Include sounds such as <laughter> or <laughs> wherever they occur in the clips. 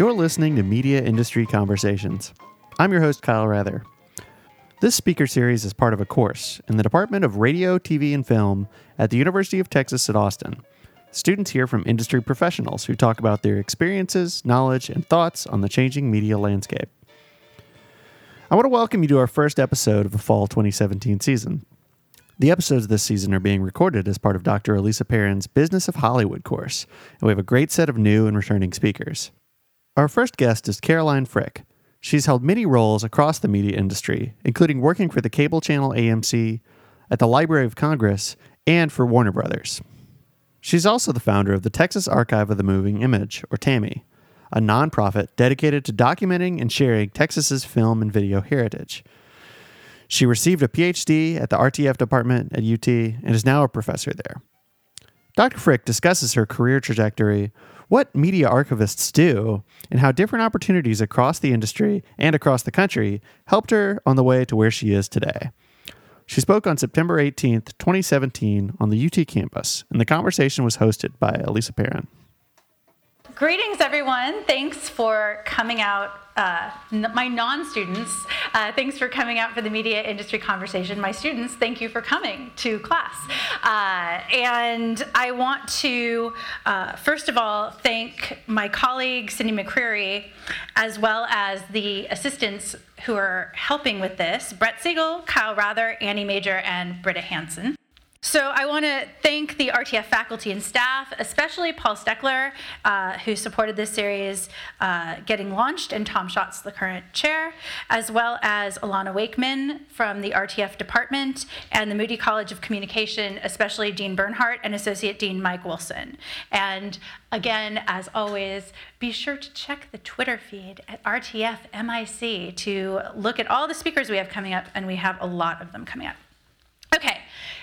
You're listening to Media Industry Conversations. I'm your host, Kyle Rather. This speaker series is part of a course in the Department of Radio, TV, and Film at the University of Texas at Austin. Students hear from industry professionals who talk about their experiences, knowledge, and thoughts on the changing media landscape. I want to welcome you to our first episode of the fall 2017 season. The episodes this season are being recorded as part of Dr. Alisa Perren's Business of Hollywood course, and we have a great set of new and returning speakers. Our first guest is Caroline Frick. She's held many roles across the media industry, including working for the cable channel AMC, at the Library of Congress, and for Warner Brothers. She's also the founder of the Texas Archive of the Moving Image, or TAMI, a nonprofit dedicated to documenting and sharing Texas's film and video heritage. She received a PhD at the RTF department at UT and is now a professor there. Dr. Frick discusses her career trajectory, what media archivists do, and how different opportunities across the industry and across the country helped her on the way to where she is today. She spoke on September 18th, 2017, on the UT campus, and the conversation was hosted by Alisa Perren. Greetings, everyone. Thanks for coming out. Uh, my non students, uh, thanks for coming out for the media industry conversation. My students, thank you for coming to class. Uh, and I want to, uh, first of all, thank my colleague, Cindy McCreary, as well as the assistants who are helping with this Brett Siegel, Kyle Rather, Annie Major, and Britta Hansen. So I want to thank the RTF faculty and staff, especially Paul Steckler, uh, who supported this series uh, getting launched, and Tom Schatz, the current chair, as well as Alana Wakeman from the RTF department and the Moody College of Communication, especially Dean Bernhardt and Associate Dean Mike Wilson. And again, as always, be sure to check the Twitter feed at RTF MIC to look at all the speakers we have coming up, and we have a lot of them coming up. Okay,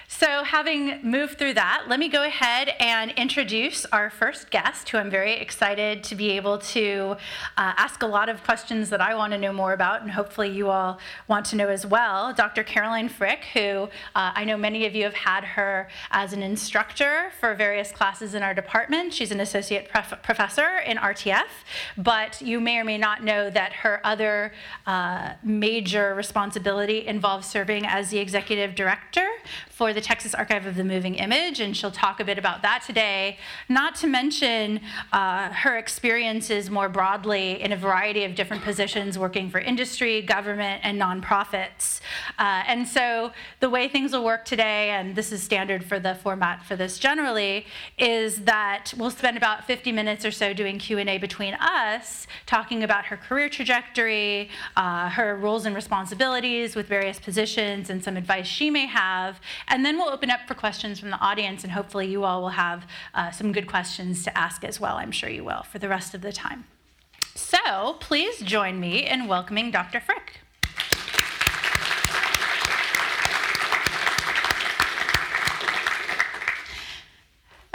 so, having moved through that, let me go ahead and introduce our first guest, who I'm very excited to be able to uh, ask a lot of questions that I want to know more about, and hopefully you all want to know as well. Dr. Caroline Frick, who uh, I know many of you have had her as an instructor for various classes in our department. She's an associate prof- professor in RTF, but you may or may not know that her other uh, major responsibility involves serving as the executive director for the Texas Archive of the Moving Image, and she'll talk a bit about that today. Not to mention uh, her experiences more broadly in a variety of different positions working for industry, government, and nonprofits. Uh, and so the way things will work today, and this is standard for the format for this generally, is that we'll spend about 50 minutes or so doing Q&A between us, talking about her career trajectory, uh, her roles and responsibilities with various positions, and some advice she may have. And then we'll open up for questions from the audience, and hopefully, you all will have uh, some good questions to ask as well. I'm sure you will for the rest of the time. So, please join me in welcoming Dr. Frick.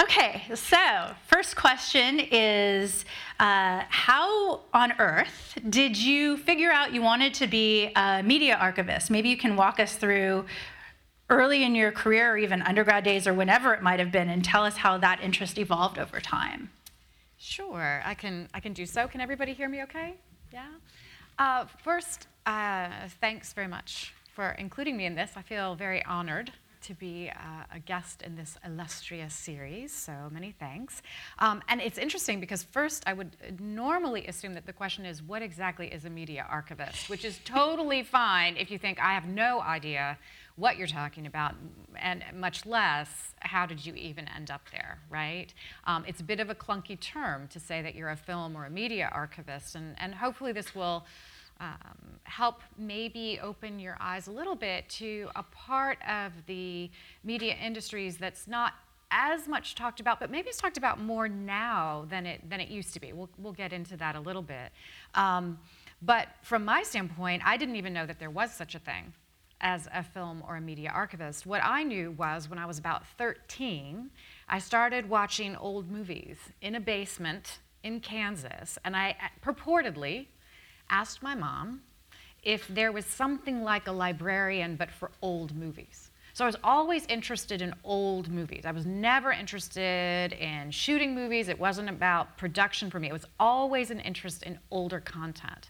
Okay, so first question is uh, How on earth did you figure out you wanted to be a media archivist? Maybe you can walk us through early in your career or even undergrad days or whenever it might have been and tell us how that interest evolved over time. Sure, I can, I can do so. Can everybody hear me okay? Yeah? Uh, first, uh, thanks very much for including me in this. I feel very honored to be uh, a guest in this illustrious series, so many thanks. Um, and it's interesting because first I would normally assume that the question is what exactly is a media archivist, which is totally fine if you think I have no idea what you're talking about, and much less how did you even end up there, right? Um, it's a bit of a clunky term to say that you're a film or a media archivist, and, and hopefully this will um, help maybe open your eyes a little bit to a part of the media industries that's not as much talked about, but maybe it's talked about more now than it than it used to be. We'll we'll get into that a little bit. Um, but from my standpoint, I didn't even know that there was such a thing as a film or a media archivist. What I knew was when I was about 13, I started watching old movies in a basement in Kansas, and I uh, purportedly asked my mom if there was something like a librarian but for old movies. So I was always interested in old movies. I was never interested in shooting movies. It wasn't about production for me. It was always an interest in older content.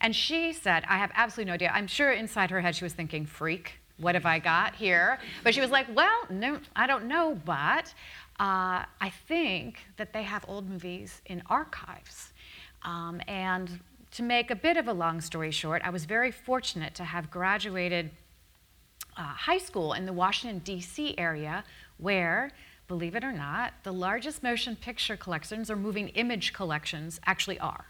And she said, I have absolutely no idea. I'm sure inside her head she was thinking, freak, what have I got here? But she was like, well, no, I don't know, but uh, I think that they have old movies in archives. Um, and to make a bit of a long story short, I was very fortunate to have graduated uh, high school in the Washington, D.C. area where, believe it or not, the largest motion picture collections or moving image collections actually are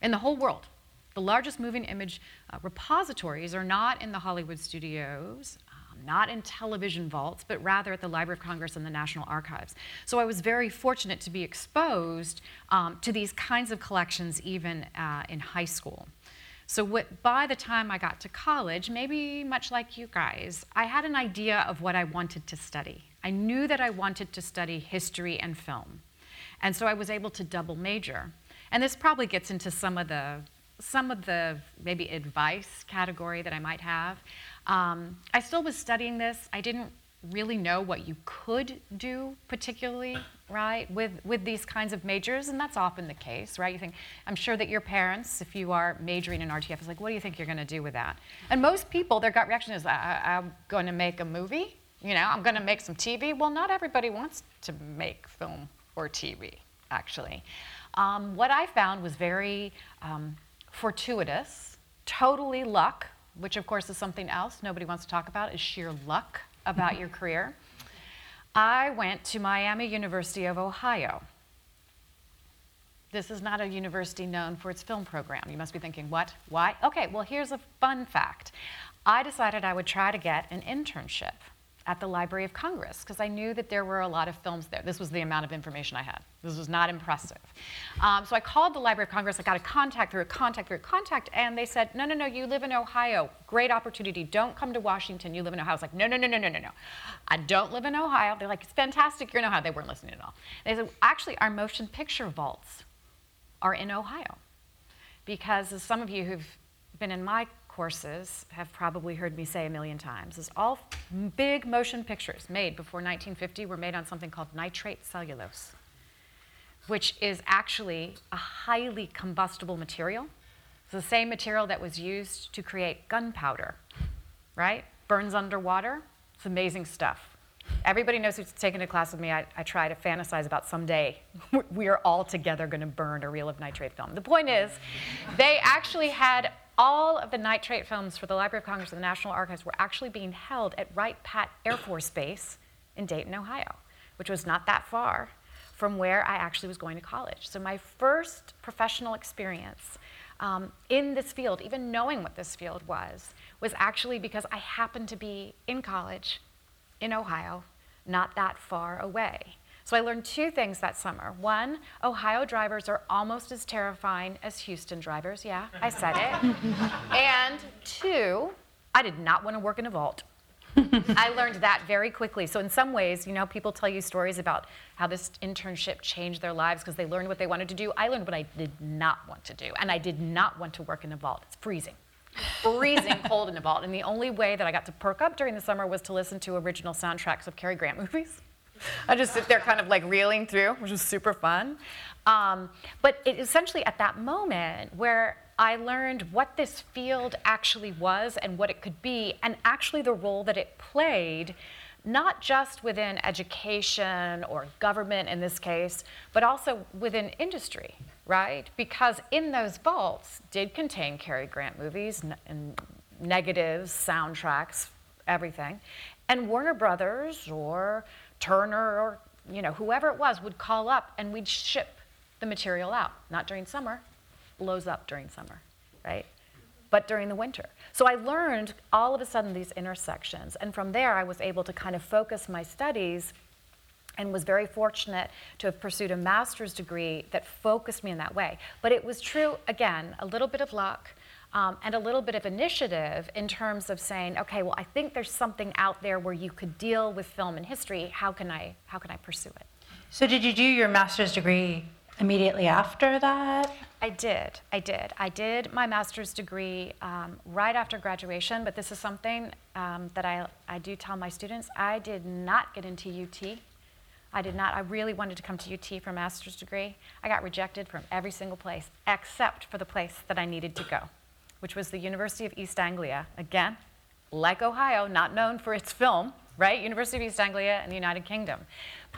in the whole world. The largest moving image uh, repositories are not in the Hollywood studios, um, not in television vaults, but rather at the Library of Congress and the National Archives. So I was very fortunate to be exposed um, to these kinds of collections even uh, in high school. So what, by the time I got to college, maybe much like you guys, I had an idea of what I wanted to study. I knew that I wanted to study history and film. And so I was able to double major. And this probably gets into some of the some of the maybe advice category that I might have. Um, I still was studying this. I didn't really know what you could do particularly right with with these kinds of majors and that's often the case right? You think i'm sure that your parents if you are majoring in rtf is like what do you think you're going to do with that? And most people their gut reaction is I, i'm going to make a movie you know? I'm going to make some tv well not everybody wants to make film or tv actually. Um, what i found was very um, fortuitous totally luck which of course is something else nobody wants to talk about is sheer luck about your career. I went to Miami University of Ohio. This is not a university known for its film program. You must be thinking, what? Why? Okay, well, here's a fun fact. I decided I would try to get an internship at the Library of Congress because I knew that there were a lot of films there. This was the amount of information I had. This was not impressive. Um, so I called the Library of Congress. I got a contact through a contact through a contact, and they said, no, no, no, you live in Ohio. Great opportunity. Don't come to Washington. You live in Ohio. I was like, no, no, no, no, no, no, no. I don't live in Ohio. They're like, it's fantastic. You're in Ohio. They weren't listening at all. They said, actually, our motion picture vaults are in Ohio because as some of you who've been in my courses have probably heard me say a million times is all big motion pictures made before 1950 were made on something called nitrate cellulose, which is actually a highly combustible material. It's the same material that was used to create gunpowder, right? Burns underwater. It's amazing stuff. Everybody knows who's taken a class with me. I, I try to fantasize about someday <laughs> we are all together going to burn a reel of nitrate film. The point is, they actually had all of the nitrate films for the Library of Congress and the National Archives were actually being held at Wright Pat Air Force Base in Dayton, Ohio, which was not that far from where I actually was going to college. So my first professional experience um, in this field, even knowing what this field was, was actually because I happened to be in college in Ohio, not that far away. So I learned two things that summer. One, Ohio drivers are almost as terrifying as Houston drivers. Yeah, I said it. <laughs> and two, I did not want to work in a vault. <laughs> I learned that very quickly. So, in some ways, you know, people tell you stories about how this internship changed their lives because they learned what they wanted to do. I learned what I did not want to do, and I did not want to work in a vault. It's freezing. freezing cold in a vault. And the only way that I got to perk up during the summer was to listen to original soundtracks of Cary Grant <laughs> movies. I just sit there kind of like reeling through, which is super fun. Um, but it essentially at that moment where I learned what this field actually was and what it could be, and actually the role that it played, not just within education or government in this case, but also within industry, right? Because in those vaults did contain Cary Grant movies and negatives, soundtracks, everything. And Warner Brothers or Turner or you know whoever it was would call up and we'd ship the material out. Not during summer, blows up during summer, right? But during the winter. So I learned all of a sudden these intersections, and from there I was able to kind of focus my studies and was very fortunate to have pursued a master's degree that focused me in that way. But it was true, again, a little bit of luck, um, and a little bit of initiative in terms of saying, okay, well, I think there's something out there where you could deal with film and history. How can I, how can I pursue it? So, did you do your master's degree immediately after that? I did. I did. I did my master's degree um, right after graduation, but this is something um, that I, I do tell my students. I did not get into UT. I did not. I really wanted to come to UT for a master's degree. I got rejected from every single place except for the place that I needed to go, which was the University of East Anglia. Again, like Ohio, not known for its film, right? University of East Anglia in the United Kingdom.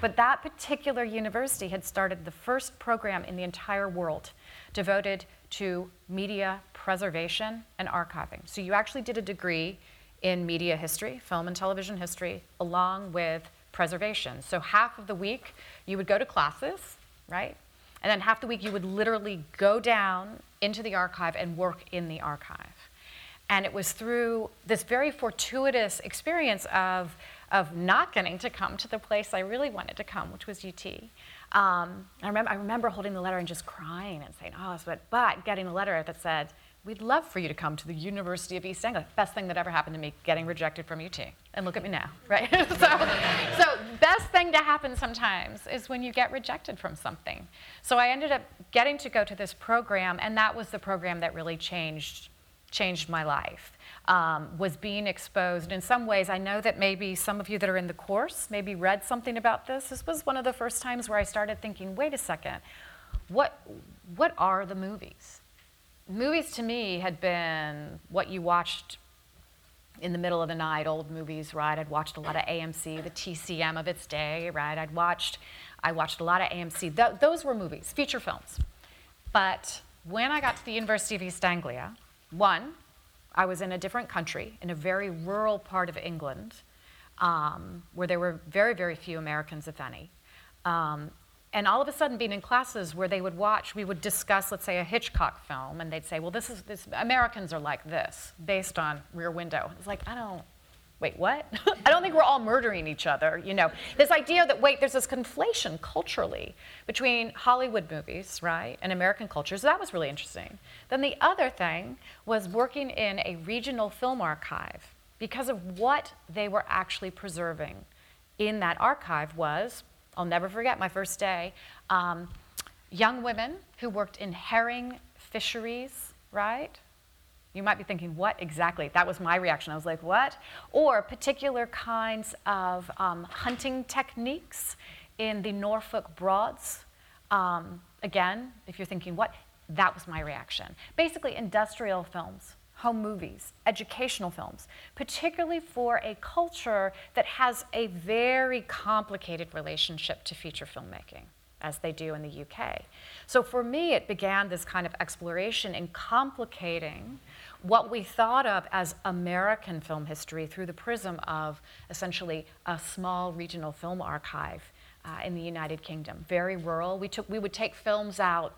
But that particular university had started the first program in the entire world devoted to media preservation and archiving. So you actually did a degree in media history, film and television history, along with preservation. So half of the week you would go to classes, right? And then half the week you would literally go down into the archive and work in the archive. And it was through this very fortuitous experience of, of not getting to come to the place I really wanted to come, which was UT. Um, I, remember, I remember holding the letter and just crying and saying, oh, but, but getting a letter that said, we'd love for you to come to the University of East Anglia. Best thing that ever happened to me, getting rejected from UT. And look at me now, right? <laughs> so, so best thing to happen sometimes is when you get rejected from something. So I ended up getting to go to this program, and that was the program that really changed changed my life. Um, was being exposed. In some ways, I know that maybe some of you that are in the course maybe read something about this. This was one of the first times where I started thinking, wait a second, what, what are the movies? Movies to me had been what you watched in the middle of the night, old movies, right? I'd watched a lot of AMC, the TCM of its day, right? I'd watched, I watched a lot of AMC. Th- those were movies, feature films. But when I got to the University of East Anglia, one, I was in a different country, in a very rural part of England, um, where there were very, very few Americans, if any. Um, and all of a sudden, being in classes where they would watch, we would discuss, let's say, a Hitchcock film, and they'd say, "Well, this is this. Americans are like this, based on Rear Window." It's like I don't wait, what? <laughs> I don't think we're all murdering each other. You know, this idea that, wait, there's this conflation culturally between Hollywood movies, right, and American cultures. That was really interesting. Then the other thing was working in a regional film archive because of what they were actually preserving in that archive was, I'll never forget my first day, um, young women who worked in herring fisheries, right? You might be thinking, what exactly? That was my reaction. I was like, what? Or particular kinds of um, hunting techniques in the Norfolk Broads. Um, again, if you're thinking, what? That was my reaction. Basically, industrial films, home movies, educational films, particularly for a culture that has a very complicated relationship to feature filmmaking as they do in the UK. So for me, it began this kind of exploration in complicating what we thought of as American film history through the prism of essentially a small regional film archive uh, in the United Kingdom, very rural. We, took, we would take films out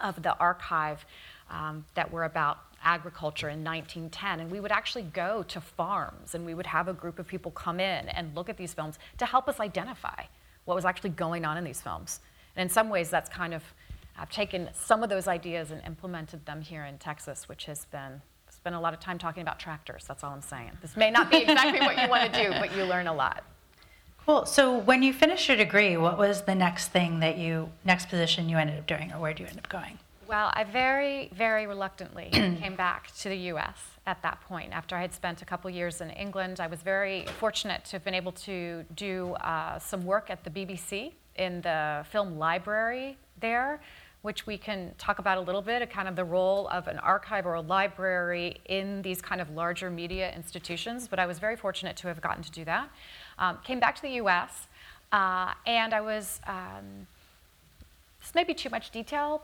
of the archive um, that were about agriculture in 1910, and we would actually go to farms and we would have a group of people come in and look at these films to help us identify what was actually going on in these films. And in some ways, that's kind of I've taken some of those ideas and implemented them here in Texas, which has been spent a lot of time talking about tractors. That's all I'm saying. This may not be exactly what you want to do, but you learn a lot. Cool. So when you finished your degree, what was the next thing that you next position you ended up doing, or where did you end up going? Well, I very, very reluctantly <clears throat> came back to the U.S. at that point. After I had spent a couple years in England, I was very fortunate to have been able to do uh, some work at the BBC in the film library there which we can talk about a little bit, a kind of the role of an archive or a library in these kind of larger media institutions. But I was very fortunate to have gotten to do that. Um, came back to the US, uh, and I was, um, this may be too much detail,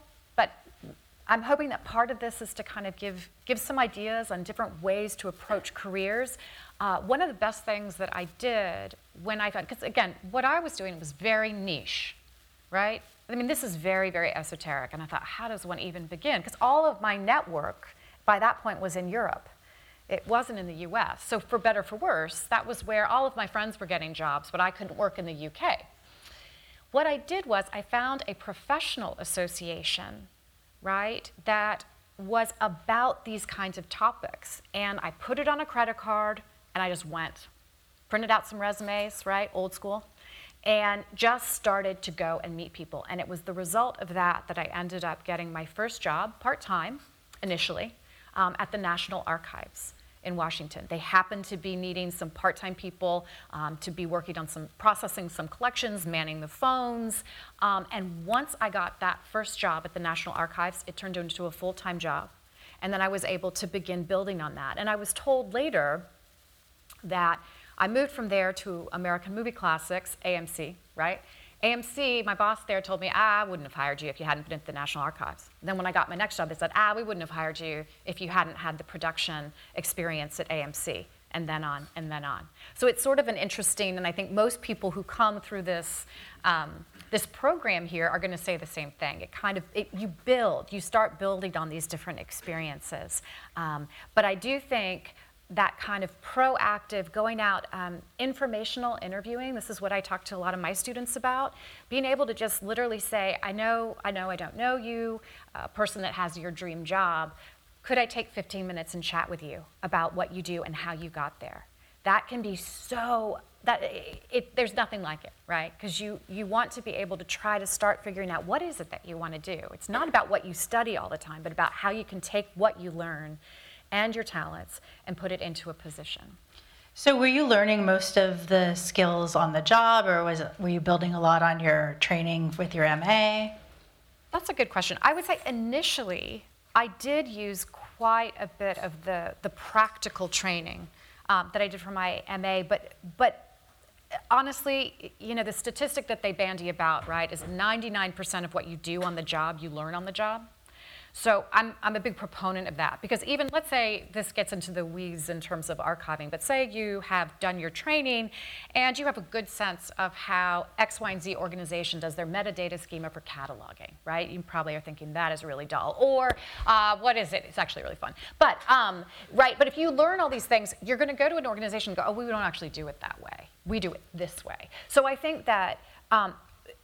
I'm hoping that part of this is to kind of give, give some ideas on different ways to approach careers. Uh, one of the best things that I did when I found, because again, what I was doing was very niche, right? I mean, this is very, very esoteric. And I thought, how does one even begin? Because all of my network by that point was in Europe. It wasn't in the US. So, for better for worse, that was where all of my friends were getting jobs, but I couldn't work in the UK. What I did was I found a professional association, right, that was about these kinds of topics. And I put it on a credit card and I just went. Printed out some resumes, right, old school and just started to go and meet people. And it was the result of that that I ended up getting my first job, part time initially, um, at the National Archives in Washington. They happened to be needing some part time people um, to be working on some processing some collections, manning the phones. Um, and once I got that first job at the National Archives, it turned into a full time job. And then I was able to begin building on that. And I was told later that I moved from there to American Movie Classics, AMC, right? AMC, my boss there told me, ah, I wouldn't have hired you if you hadn't been at the National Archives. then when I got my next job, they said, ah, we wouldn't have hired you if you hadn't had the production experience at AMC, and then on, and then on. So it's sort of an interesting, and I think most people who come through this, um, this program here are going to say the same thing. It kind of, it, you build, you start building on these different experiences. Um, but I do think that kind of proactive going out um, informational interviewing. This is what i talk to a lot of my students about. Being able to just literally say i know i know i don't know you a person that has your dream job. Could i take 15 minutes and chat with you about what you do and how you got there? That can be so that it, it, there's nothing like it right? Because you you want to be able to try to start figuring out what is it that you want to do. It's not about what you study all the time but about how you can take what you learn and your talents and put it into a position. So, were you learning most of the skills on the job, or was it, were you building a lot on your training with your MA? That's a good question. I would say initially, I did use quite a bit of the, the practical training um, that I did for my MA, but but honestly, you know, the statistic that they bandy about, right, is 99% of what you do on the job, you learn on the job. So I'm, I'm a big proponent of that because even, let's say this gets into the weeds in terms of archiving, but say you have done your training and you have a good sense of how X, Y, and Z organization does their metadata schema for cataloging, right? You probably are thinking that is really dull. Or uh, what is it? It's actually really fun. But, um, right, but if you learn all these things, you're going to go to an organization and go, oh, we don't actually do it that way. We do it this way. So I think that um,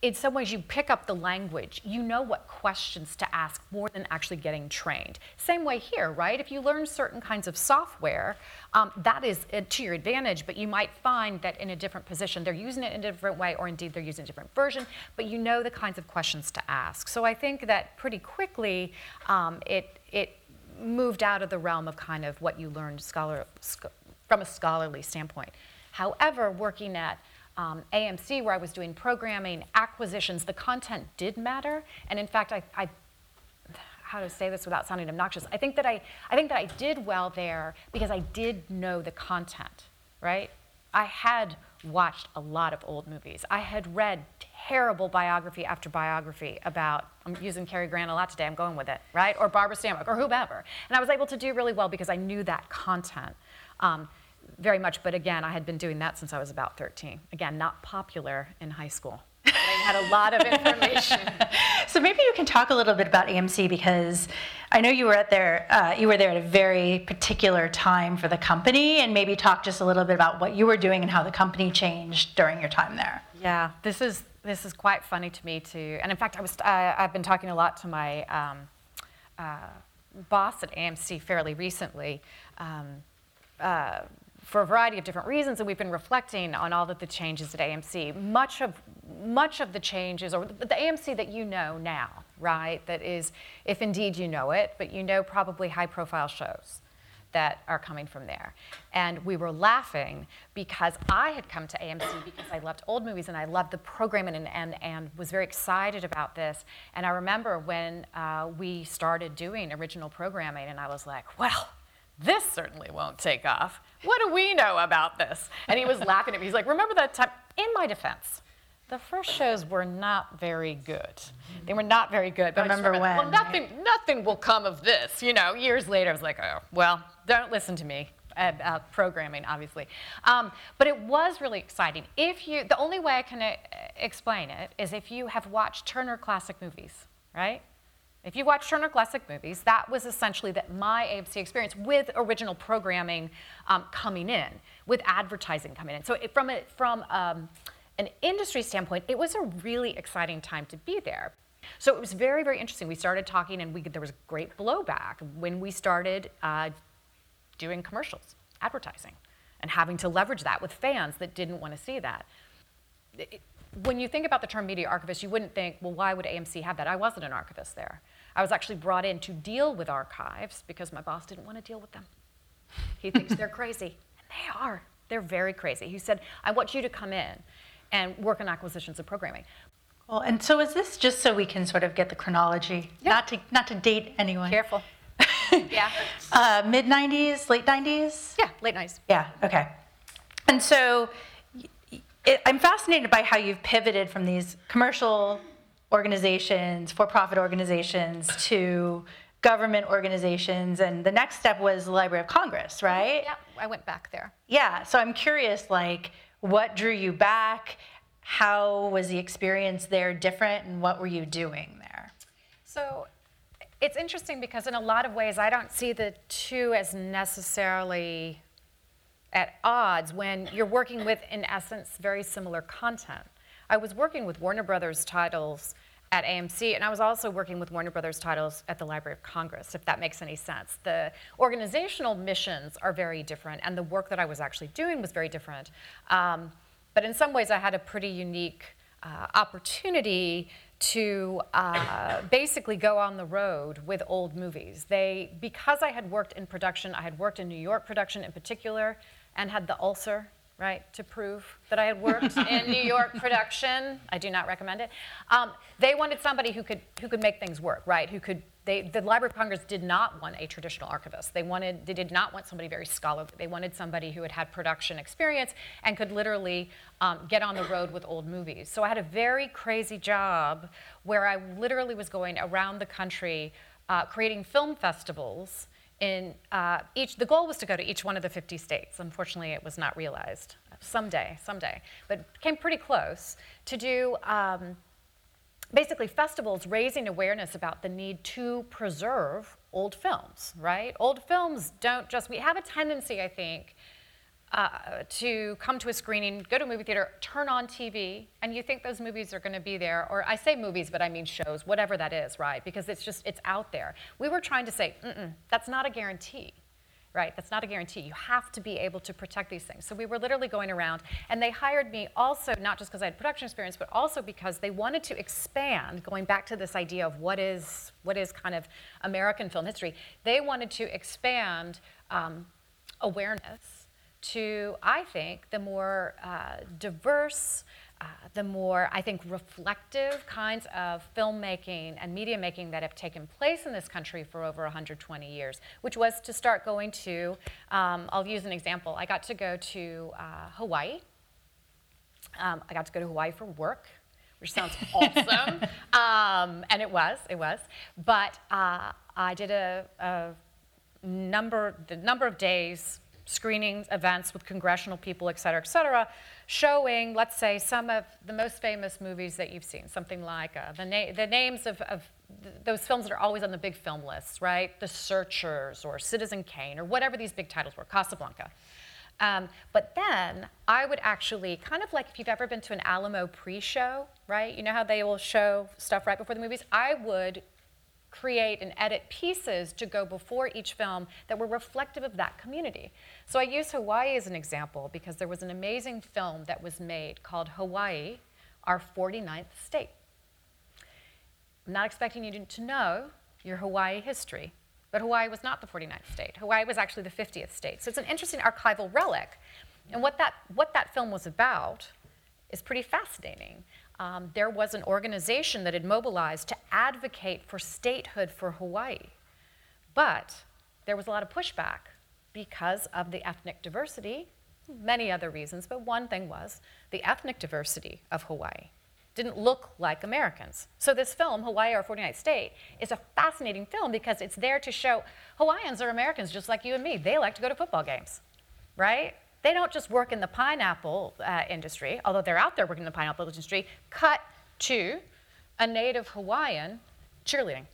in some ways you pick up the language. You know what questions to ask more than actually getting trained. Same way here right? If you learn certain kinds of software um, that is uh, to your advantage but you might find that in a different position. They're using it in a different way or indeed they're using a different version but you know the kinds of questions to ask. So i think that pretty quickly um, it, it moved out of the realm of kind of what you learned scholar, sc- from a scholarly standpoint. However working at um, AMC, where I was doing programming, acquisitions, the content did matter. And in fact, I, I, how to say this without sounding obnoxious, I think that I, I think that I did well there because I did know the content, right? I had watched a lot of old movies. I had read terrible biography after biography about, I'm using Cary Grant a lot today, I'm going with it, right? Or Barbara Stanwyck, or whomever. And I was able to do really well because I knew that content. Um, very much, but again, I had been doing that since I was about 13. Again, not popular in high school. But I had a lot of information. <laughs> so maybe you can talk a little bit about AMC because I know you were at there. Uh, you were there at a very particular time for the company, and maybe talk just a little bit about what you were doing and how the company changed during your time there. Yeah, this is this is quite funny to me too. And in fact, I was uh, I've been talking a lot to my um, uh, boss at AMC fairly recently. Um, uh, for a variety of different reasons, and we've been reflecting on all of the changes at AMC. Much of much of the changes, or the, AMC that you know now, right? That is, if indeed you know it, but you know probably high-profile shows that are coming from there. And we were laughing because I had come to AMC because I loved old movies and I loved the programming and, and, and was very excited about this. And I remember when uh, we started doing original programming, and I was like, well, this certainly won't take off. What do we know about this? And he was laughing at me. He's like, Remember that time? In my defense, the first shows were not very good. They were not very good. But remember, remember when? Well, nothing, nothing will come of this. You know, years later, I was like, oh, well, don't listen to me. Uh, programming, obviously, um, but it was really exciting. If you, the only way I can uh, explain it is if you have watched Turner Classic Movies, right? If you watch Turner Classic Movies, that was essentially that my AMC experience with original programming um, coming in, with advertising coming in. So it, from a, from um, an industry standpoint, it was a really exciting time to be there. So it was very, very interesting. We started talking, and we, there was great blowback when we started uh, doing commercials, advertising, and having to leverage that with fans that didn't want to see that. It, when you think about the term media archivist, you wouldn't think, well, why would AMC have that? I wasn't an archivist there. I was actually brought in to deal with archives because my boss didn't want to deal with them. He thinks they're crazy, and they are. They're very crazy. He said, I want you to come in and work on acquisitions and programming. Well, and so is this just so we can sort of get the chronology, Yeah. not to not to date anyone? Careful. <laughs> yeah. Uh, Mid '90s, late '90s. Yeah, late nights. Yeah. Okay. And so, it, I'm fascinated by how you've pivoted from these commercial organizations, for-profit organizations, to government organizations, and the next step was the Library of Congress, right? Yeah, I went back there. Yeah, so I'm curious, like, what drew you back? How was the experience there different, and what were you doing there? So it's interesting because in a lot of ways I don't see the two as necessarily at odds when you're working with, in essence, very similar content. I was working with Warner Brothers titles at AMC, and I was also working with Warner Brothers titles at the Library of Congress, if that makes any sense. The organizational missions are very different, and the work that I was actually doing was very different. Um, but in some ways, I had a pretty unique uh, opportunity to uh, <coughs> basically go on the road with old movies. They, because I had worked in production, I had worked in New York production in particular, and had the ulcer, right, to prove that I had worked <laughs> in New York production. I do not recommend it. Um, they wanted somebody who could who could make things work, right? Who could they, the Library of Congress did not want a traditional archivist. They wanted, they did not want somebody very scholarly. They wanted somebody who had had production experience and could literally um, get on the road with old movies. So I had a very crazy job where I literally was going around the country uh, creating film festivals. In uh, each, the goal was to go to each one of the 50 states. Unfortunately, it was not realized. Someday, someday, but came pretty close to do. Um, basically festivals raising awareness about the need to preserve old films, right? Old films don't just, we have a tendency, I think, uh, to come to a screening, go to a movie theater, turn on TV, and you think those movies are going to be there. Or I say movies, but I mean shows, whatever that is, right? Because it's just, it's out there. We were trying to say, that's not a guarantee right? That's not a guarantee. You have to be able to protect these things. So we were literally going around, and they hired me also not just because I had production experience, but also because they wanted to expand. Going back to this idea of what is what is kind of American film history, they wanted to expand um, awareness to, I think, the more uh, diverse. Uh, the more, I think, reflective kinds of filmmaking and media making that have taken place in this country for over 120 years, which was to start going to, um, I'll use an example. I got to go to uh, Hawaii. Um, I got to go to Hawaii for work, which sounds <laughs> awesome. Um, and it was, it was. But uh, I did a, a number, the number of days screenings, events with congressional people, et cetera, et cetera, showing, let's say, some of the most famous movies that you've seen, something like uh, the, na- the names of, of th- those films that are always on the big film lists, right? The Searchers or Citizen Kane or whatever these big titles were, Casablanca. Um, but then I would actually, kind of like if you've ever been to an Alamo pre show, right? You know how they will show stuff right before the movies? I would create and edit pieces to go before each film that were reflective of that community. So I use Hawaii as an example because there was an amazing film that was made called Hawaii, Our 49th State. I'm not expecting you to know your Hawaii history, but Hawaii was not the 49th state. Hawaii was actually the 50th state. So it's an interesting archival relic. And what that, what that film was about is pretty fascinating. Um, there was an organization that had mobilized to advocate for statehood for Hawaii. But there was a lot of pushback because of the ethnic diversity, many other reasons, but one thing was the ethnic diversity of Hawaii didn't look like Americans. So this film, Hawaii, Our 49th State, is a fascinating film because it's there to show Hawaiians are Americans just like you and me. They like to go to football games, right? They don't just work in the pineapple uh, industry, although they're out there working in the pineapple industry, cut to a native Hawaiian cheerleading,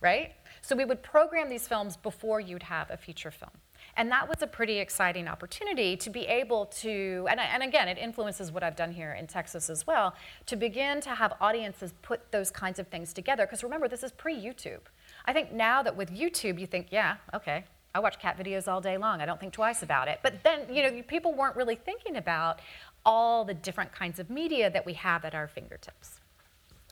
right? So we would program these films before you'd have a feature film. And that was a pretty exciting opportunity to be able to, and, and again, it influences what I've done here in Texas as well, to begin to have audiences put those kinds of things together. Because remember, this is pre YouTube. I think now that with YouTube, you think, yeah, okay, I watch cat videos all day long. I don't think twice about it. But then, you know, people weren't really thinking about all the different kinds of media that we have at our fingertips.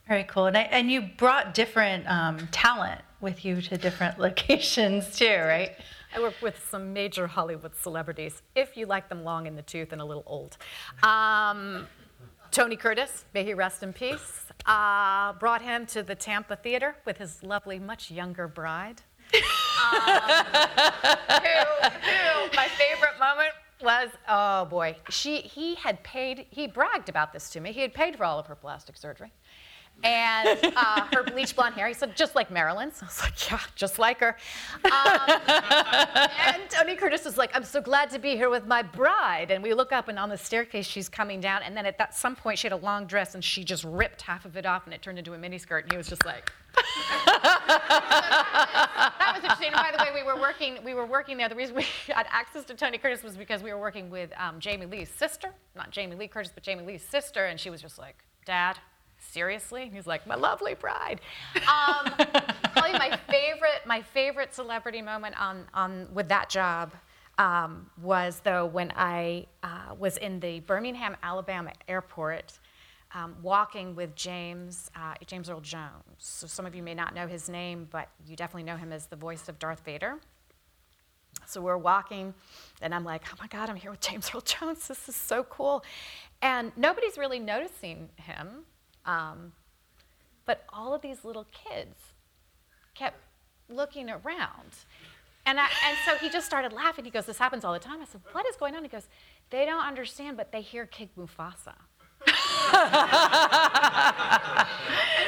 Very cool. And, I, and you brought different um, talent with you to different <laughs> locations too, right? I work with some major Hollywood celebrities, if you like them long in the tooth and a little old. Um, Tony Curtis, may he rest in peace, uh, brought him to the Tampa Theater with his lovely, much younger bride. Um, who, who, my favorite moment was, oh boy, she, he had paid, he bragged about this to me, he had paid for all of her plastic surgery and uh, her bleach blonde hair. He said, just like Marilyn's. I was like, yeah, just like her. Um, and Tony Curtis is like, I'm so glad to be here with my bride. And we look up, and on the staircase, she's coming down. And then at that some point, she had a long dress, and she just ripped half of it off, and it turned into a miniskirt. And he was just like. <laughs> that was interesting. And by the way, we were working. We were working there. The reason we <laughs> had access to Tony Curtis was because we were working with um, Jamie Lee's sister, not Jamie Lee Curtis, but Jamie Lee's sister, and she was just like, "Dad, seriously? He's like, my lovely bride. <laughs> Um, probably my favorite, my favorite celebrity moment on, on with that job um, was though when I uh, was in the Birmingham, Alabama airport. Um, walking with James, uh, James Earl Jones. So some of you may not know his name, but you definitely know him as the voice of Darth Vader. So we're walking, and I'm like, oh my God, I'm here with James Earl Jones. This is so cool. And nobody's really noticing him. Um, but all of these little kids kept looking around. And, I, and so he just started laughing. He goes, This happens all the time. I said, What is going on? He goes, They don't understand, but they hear King Mufasa. and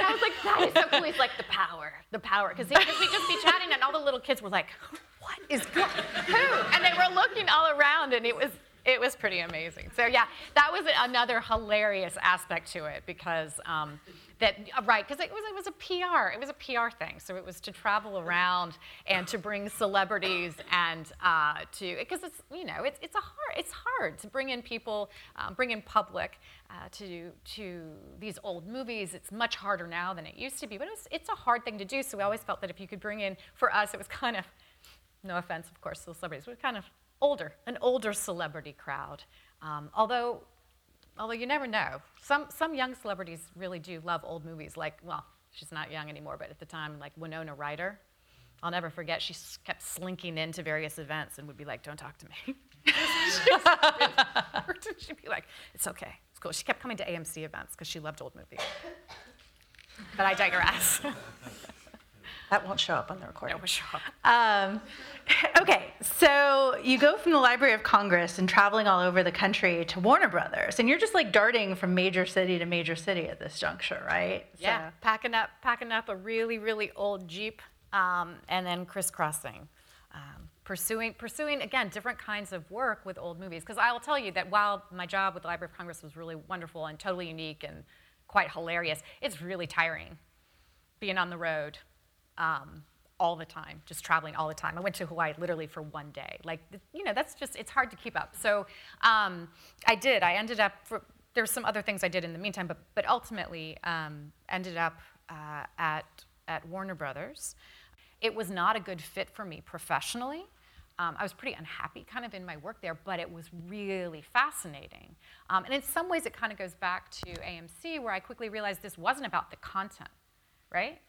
I was like, That is so cool. He's like, The power, the power. Because we'd just be chatting, and all the little kids were like, What is going Who? And they were looking all around, and it was it was pretty amazing. So yeah, that was another hilarious aspect to it because um, that uh, right because it was it was a PR it was a PR thing. So it was to travel around and to bring celebrities and uh, to because it's you know it's it's a hard it's hard to bring in people um, bring in public uh, to to these old movies. It's much harder now than it used to be, but it's it's a hard thing to do. So we always felt that if you could bring in for us, it was kind of no offense, of course, to the celebrities, but kind of older, an older celebrity crowd. Um, although, although you never know. Some, some young celebrities really do love old movies, like, well, she's not young anymore, but at the time, like Winona Ryder. I'll never forget, she kept slinking into various events and would be like, don't talk to me. <laughs> She'd be like, it's okay, it's cool. She kept coming to AMC events because she loved old movies. But I digress. <laughs> That won't show up on the recording. That will show up. Um, <laughs> okay, so you go from the Library of Congress and traveling all over the country to Warner Brothers, and you're just like darting from major city to major city at this juncture, right? Yeah, so. packing up, packing up a really, really old Jeep, um, and then crisscrossing. Um, pursuing, pursuing again different kinds of work with old movies. Because I will tell you that while my job with the Library of Congress was really wonderful and totally unique and quite hilarious, it's really tiring being on the road um, all the time, just traveling all the time. I went to Hawaii literally for one day. Like, you know, that's just, it's hard to keep up. So um, I did. I ended up, for, there's some other things I did in the meantime, but, but ultimately um, ended up uh, at, at Warner Brothers. It was not a good fit for me professionally. Um, I was pretty unhappy kind of in my work there, but it was really fascinating. Um, and in some ways, it kind of goes back to AMC, where I quickly realized this wasn't about the content, right?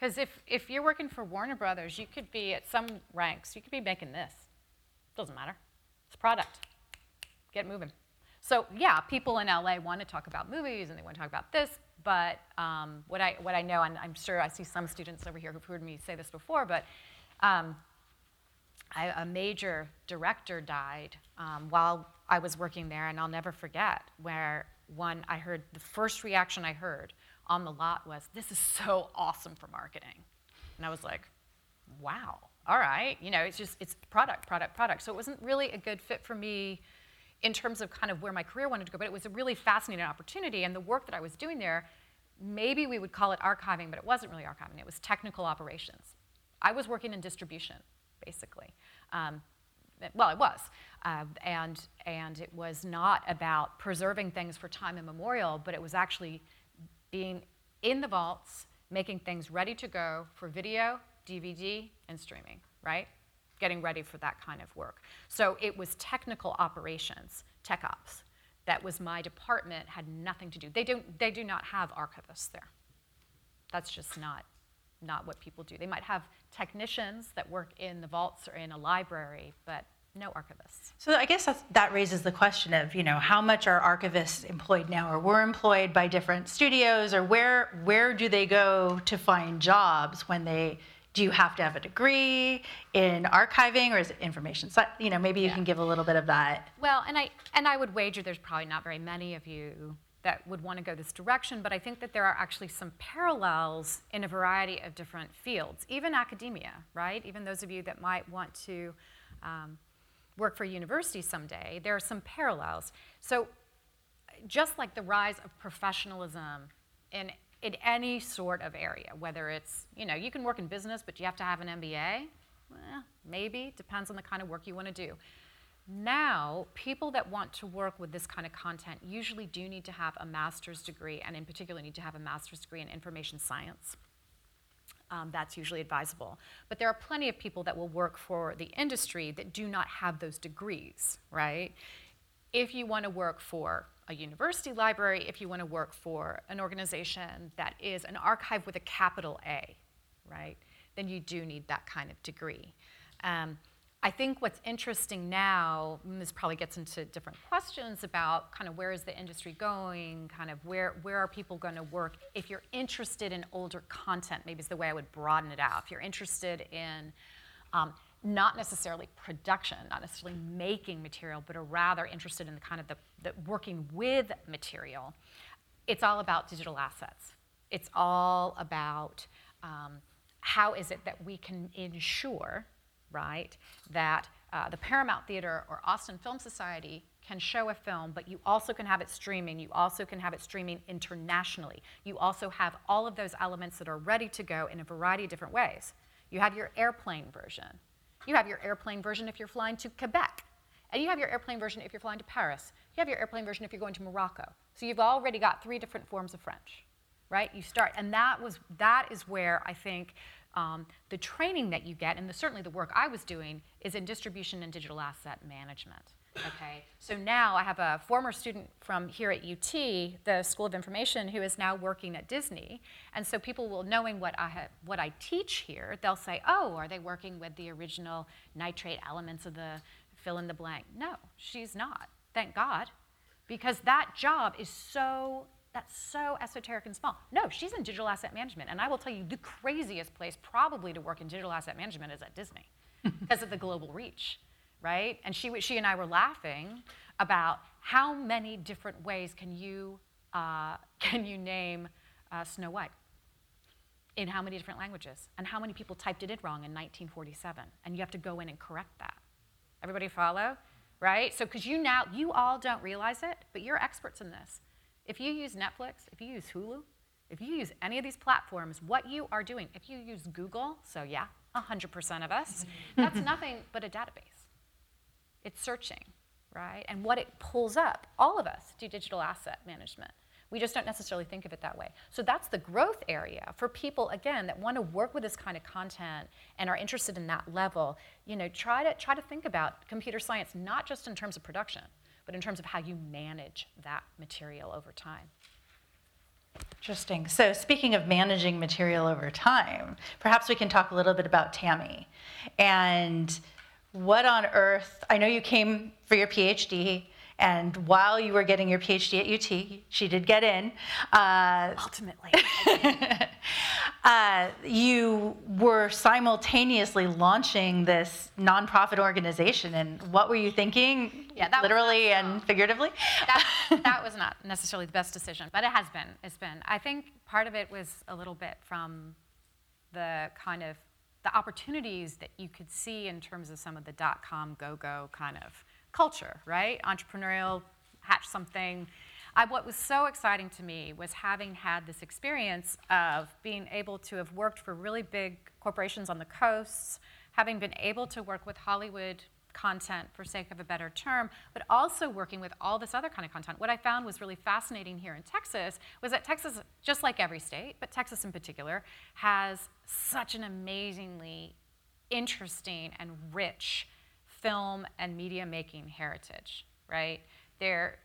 Because if, if you're working for Warner Brothers, you could be at some ranks, you could be making this. Doesn't matter. It's a product. Get moving. So yeah, people in LA want to talk about movies and they want to talk about this, but um, what, I, what I know, and I'm sure I see some students over here who've heard me say this before, but um, I, a major director died um, while I was working there, and I'll never forget where one I heard the first reaction I heard on the lot was, This is so awesome for marketing. And I was like, Wow, all right. You know, it's just, it's product, product, product. So it wasn't really a good fit for me in terms of kind of where my career wanted to go, but it was a really fascinating opportunity. And the work that I was doing there, maybe we would call it archiving, but it wasn't really archiving, it was technical operations. I was working in distribution, basically. Um, well, it was. Uh, and, and it was not about preserving things for time immemorial, but it was actually being in the vaults, making things ready to go for video, DVD, and streaming, right? Getting ready for that kind of work. So it was technical operations, tech ops, that was my department had nothing to do. They, don't, they do not have archivists there. That's just not, not what people do. They might have technicians that work in the vaults or in a library, but no archivists. So I guess that's, that raises the question of, you know, how much are archivists employed now, or were employed by different studios, or where where do they go to find jobs when they do you have to have a degree in archiving or is it information so you know maybe you Yeah. can give a little bit of that Well, and I, and I would wager there's probably not very many of you that would want to go this direction, but I think that there are actually some parallels in a variety of different fields, even academia, right? Even those of you that might want to um, work for a university someday, there are some parallels. So, just like the rise of professionalism in, in any sort of area, whether it's, you know, you can work in business, but you have to have an MBA, well, maybe, depends on the kind of work you want to do. Now, people that want to work with this kind of content usually do need to have a master's degree, and in particular, need to have a master's degree in information science. Um, that's usually advisable. But there are plenty of people that will work for the industry that do not have those degrees, right? If you want to work for a university library, if you want to work for an organization that is an archive with a capital A, right, then you do need that kind of degree. Um, I think what's interesting now, and this probably gets into different questions about kind of where is the industry going, kind of where, where are people going to work. If you're interested in older content, maybe is the way I would broaden it out. If you're interested in um, not necessarily production, not necessarily making material, but are rather interested in the kind of the, the working with material, it's all about digital assets. It's all about um, how is it that we can ensure, right, that uh, the Paramount Theater or Austin Film Society can show a film, but you also can have it streaming. You also can have it streaming internationally. You also have all of those elements that are ready to go in a variety of different ways. You have your airplane version. You have your airplane version if you're flying to Quebec. And you have your airplane version if you're flying to Paris. You have your airplane version if you're going to Morocco. So you've already got three different forms of French, right? You start, and that was that is where I think um, the training that you get, and the, certainly the work I was doing, is in distribution and digital asset management. Okay, so now I have a former student from here at UT, the School of Information, who is now working at Disney, and so people will, knowing what I what I teach here, they'll say, "Oh, are they working with the original nitrate elements of the fill in the blank?" No, she's not. Thank God, because that job is so that's so esoteric and small. No, she's in digital asset management, and I will tell you, the craziest place probably to work in digital asset management is at Disney, <laughs> because of the global reach, right? And she, she and I were laughing about how many different ways can you uh, <laughs> can you name uh, Snow White in how many different languages, and how many people typed it in wrong in 1947, and you have to go in and correct that. Everybody follow, right? So, because you now you all don't realize it, but you're experts in this. If you use Netflix, if you use Hulu, if you use any of these platforms, what you are doing, if you use Google, so yeah, 100% of us, <laughs> that's nothing but a database. It's searching, right? And what it pulls up, all of us do digital asset management. We just don't necessarily think of it that way. So that's the growth area for people again that want to work with this kind of content and are interested in that level. You know, try to try to think about computer science not just in terms of production, but in terms of how you manage that material over time. Interesting. So, speaking of managing material over time, perhaps we can talk a little bit about TAMI and what on earth. I know you came for your PhD, and while you were getting your PhD at UT, she did get in. Uh, Ultimately, <laughs> uh, you were simultaneously launching this nonprofit organization, and what were you thinking? Yeah, that literally and figuratively. that, <laughs> that was not necessarily the best decision, but it has been. It's been. I think part of it was a little bit from the kind of the opportunities that you could see in terms of some of the dot com go go kind of culture, right? Entrepreneurial, hatch something. I, what was so exciting to me was having had this experience of being able to have worked for really big corporations on the coasts, having been able to work with Hollywood content for sake of a better term, but also working with all this other kind of content. What I found was really fascinating here in Texas was that Texas, just like every state, but Texas in particular, has such an amazingly interesting and rich film and media making heritage, right? There,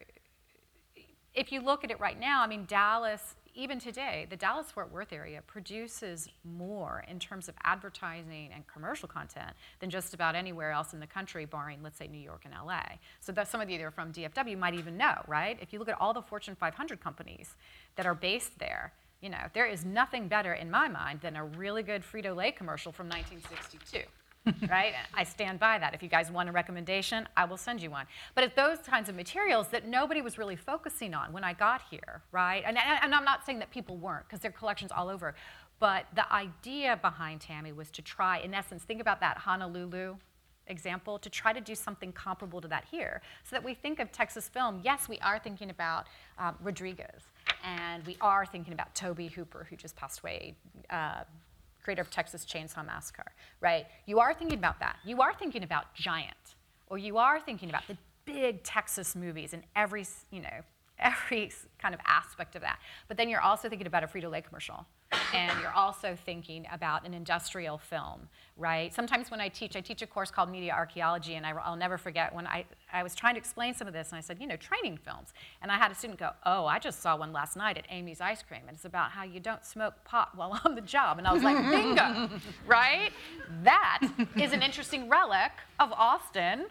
if you look at it right now, I mean, Dallas, even today, the Dallas Fort Worth area produces more in terms of advertising and commercial content than just about anywhere else in the country, barring, let's say, New York and LA. So that some of you that are from DFW might even know, right? If you look at all the Fortune 500 companies that are based there, you know, there is nothing better in my mind than a really good Frito-Lay commercial from 1962. <laughs> right? I stand by that. If you guys want a recommendation, I will send you one. But it's those kinds of materials that nobody was really focusing on when I got here, right? And, and I'm not saying that people weren't, because there are collections all over. But the idea behind TAMI was to try, in essence, think about that Honolulu example, to try to do something comparable to that here. So that we think of Texas film, yes, we are thinking about um, Rodriguez, and we are thinking about Tobe Hooper, who just passed away. Uh, creator of Texas Chainsaw Massacre, right? You are thinking about that. You are thinking about Giant, or you are thinking about the big Texas movies and every, you know, <laughs> every kind of aspect of that. But then you're also thinking about a Frito-Lay commercial and you're also thinking about an industrial film, right? Sometimes when I teach, I teach a course called Media Archaeology, and I, will never forget when I, I was trying to explain some of this, and I said, you know, training films. And I had a student go, oh, I just saw one last night at Amy's Ice Cream, and it's about how you don't smoke pot while <laughs> on the job. And I was like, bingo, <laughs> right? That is an interesting relic of Austin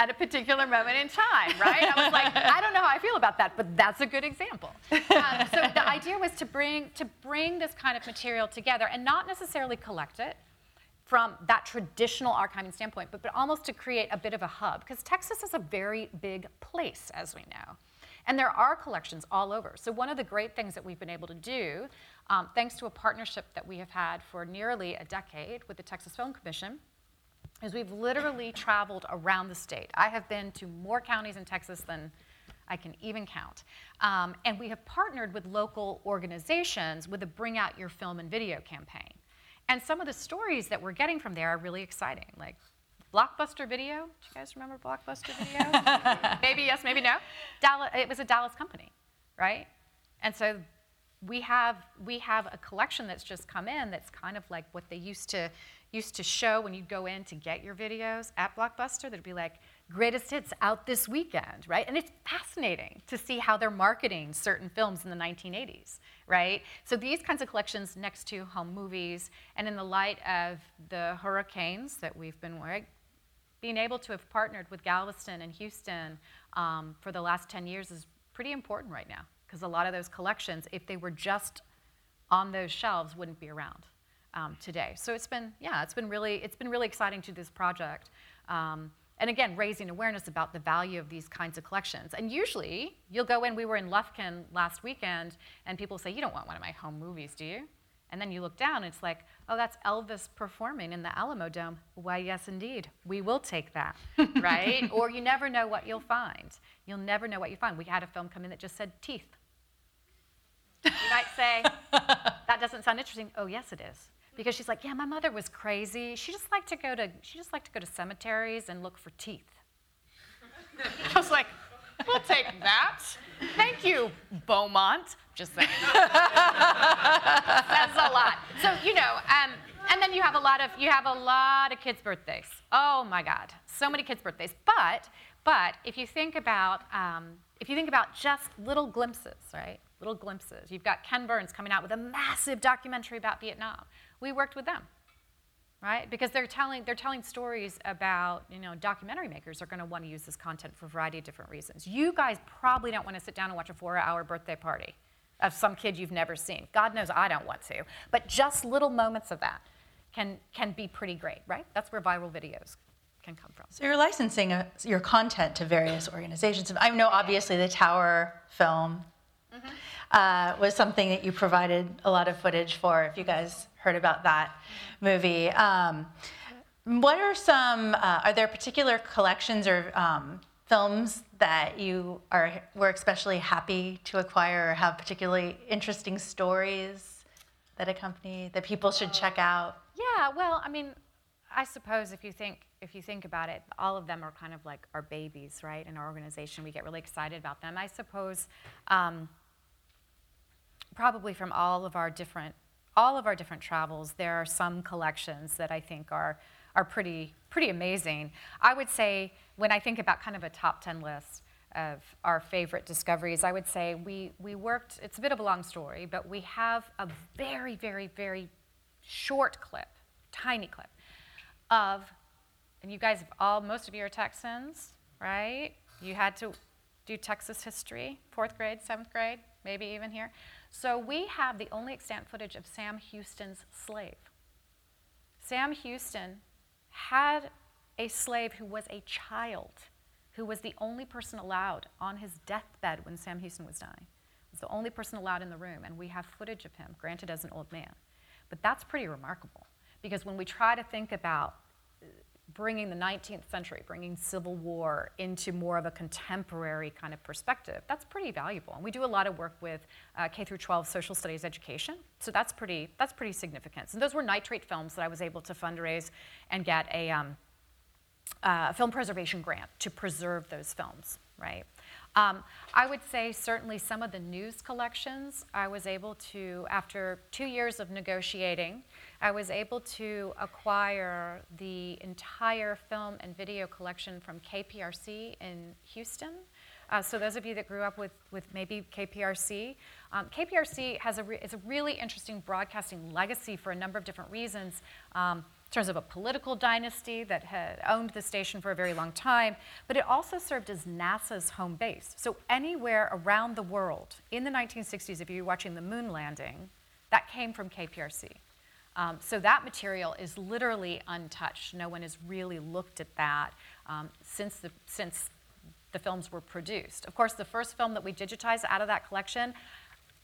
at a particular moment in time, right? I was like, I don't know how I feel about that, but that's a good example. Um, so the idea was to bring to bring this kind of material together and not necessarily collect it from that traditional archiving standpoint, but, but almost to create a bit of a hub, because Texas is a very big place, as we know. And there are collections all over. So, one of the great things that we've been able to do, um, thanks to a partnership that we have had for nearly a decade with the Texas Film Commission, is we've literally traveled around the state. I have been to more counties in Texas than I can even count. Um, and we have partnered with local organizations with a Bring Out Your Film and Video campaign. And some of the stories that we're getting from there are really exciting. Like Blockbuster Video. Do you guys remember Blockbuster Video? <laughs> maybe yes, maybe no. Dallas, it was a Dallas company, right? And so we have we have a collection that's just come in that's kind of like what they used to used to show when you'd go in to get your videos at Blockbuster. That'd be like greatest hits out this weekend, right? And it's fascinating to see how they're marketing certain films in the 1980s, right? So these kinds of collections next to home movies, and in the light of the hurricanes that we've been wearing, being able to have partnered with Galveston and Houston um, for the last 10 years is pretty important right now because a lot of those collections, if they were just on those shelves, wouldn't be around um, today. So it's been, yeah, it's been really, it's been really exciting to this project. Um, and again, raising awareness about the value of these kinds of collections. And usually, you'll go in, we were in Lufkin last weekend, and people say, You don't want one of my home movies, do you? And then you look down, and it's like, Oh, that's Elvis performing in the Alamodome. Why, yes, indeed. We will take that, <laughs> right? or you never know what you'll find. You'll never know what you find. We had a film come in that just said teeth. You might say, <laughs> That doesn't sound interesting. Oh, yes, it is because she's like, yeah, my mother was crazy. She just liked to go to she just liked to go to cemeteries and look for teeth. <laughs> I was like, we'll take that. Thank you, Beaumont. Just saying. <laughs> Says a lot. So you know, um, and then you have a lot of you have a lot of kids' birthdays. Oh my God, so many kids' birthdays. But but if you think about um, if you think about just little glimpses, right? Little glimpses. You've got Ken Burns coming out with a massive documentary about Vietnam we worked with them right? Because they're telling they're telling stories about you know documentary makers are going to want to use this content for a variety of different reasons. You guys probably don't want to sit down and watch a four hour birthday party of some kid you've never seen. God knows i don't want to but just little moments of that can can be pretty great right? That's where viral videos can come from. So you're licensing a, your content to various organizations. I know obviously the tower film mm-hmm. uh, was something that you provided a lot of footage for if you guys heard about that movie. Um, what are some? Uh, are there particular collections or um, films that you are were especially happy to acquire, or have particularly interesting stories that accompany that people should check out? Yeah, well, I mean, I suppose if you think if you think about it, all of them are kind of like our babies, right? In our organization, we get really excited about them. I suppose. Um, probably from all of our different all of our different travels, there are some collections that I think are, are pretty, pretty amazing. I would say when I think about kind of a top 10 list, of our favorite discoveries. I would say we, we worked, it's a bit of a long story, but we have a very, very, very short clip, tiny clip of, and you guys have all, most of you are Texans, right? You had to do Texas history, fourth grade, seventh grade, maybe even here. So we have the only extant footage of Sam Houston's slave. Sam Houston had a slave who was a child, who was the only person allowed on his deathbed when Sam Houston was dying. He Was the only person allowed in the room, and we have footage of him, granted as an old man. But that's pretty remarkable because when we try to think about bringing the 19th century, bringing Civil War into more of a contemporary kind of perspective, that's pretty valuable. And we do a lot of work with uh, K through 12 social studies education, so that's pretty that's pretty significant. And those were nitrate films that I was able to fundraise and get a um, uh, film preservation grant to preserve those films, right? Um, I would say certainly some of the news collections I was able to, after two years of negotiating, I was able to acquire the entire film and video collection from KPRC in Houston. Uh, so those of you that grew up with, with maybe KPRC, um, KPRC has a re- is a really interesting broadcasting legacy for a number of different reasons. Um, in terms of a political dynasty that had owned the station for a very long time, but it also served as NASA's home base. So anywhere around the world in the 1960s, if you were watching the moon landing, that came from KPRC. Um, so that material is literally untouched. No one has really looked at that um, since, the, since the films were produced. Of course, the first film that we digitized out of that collection,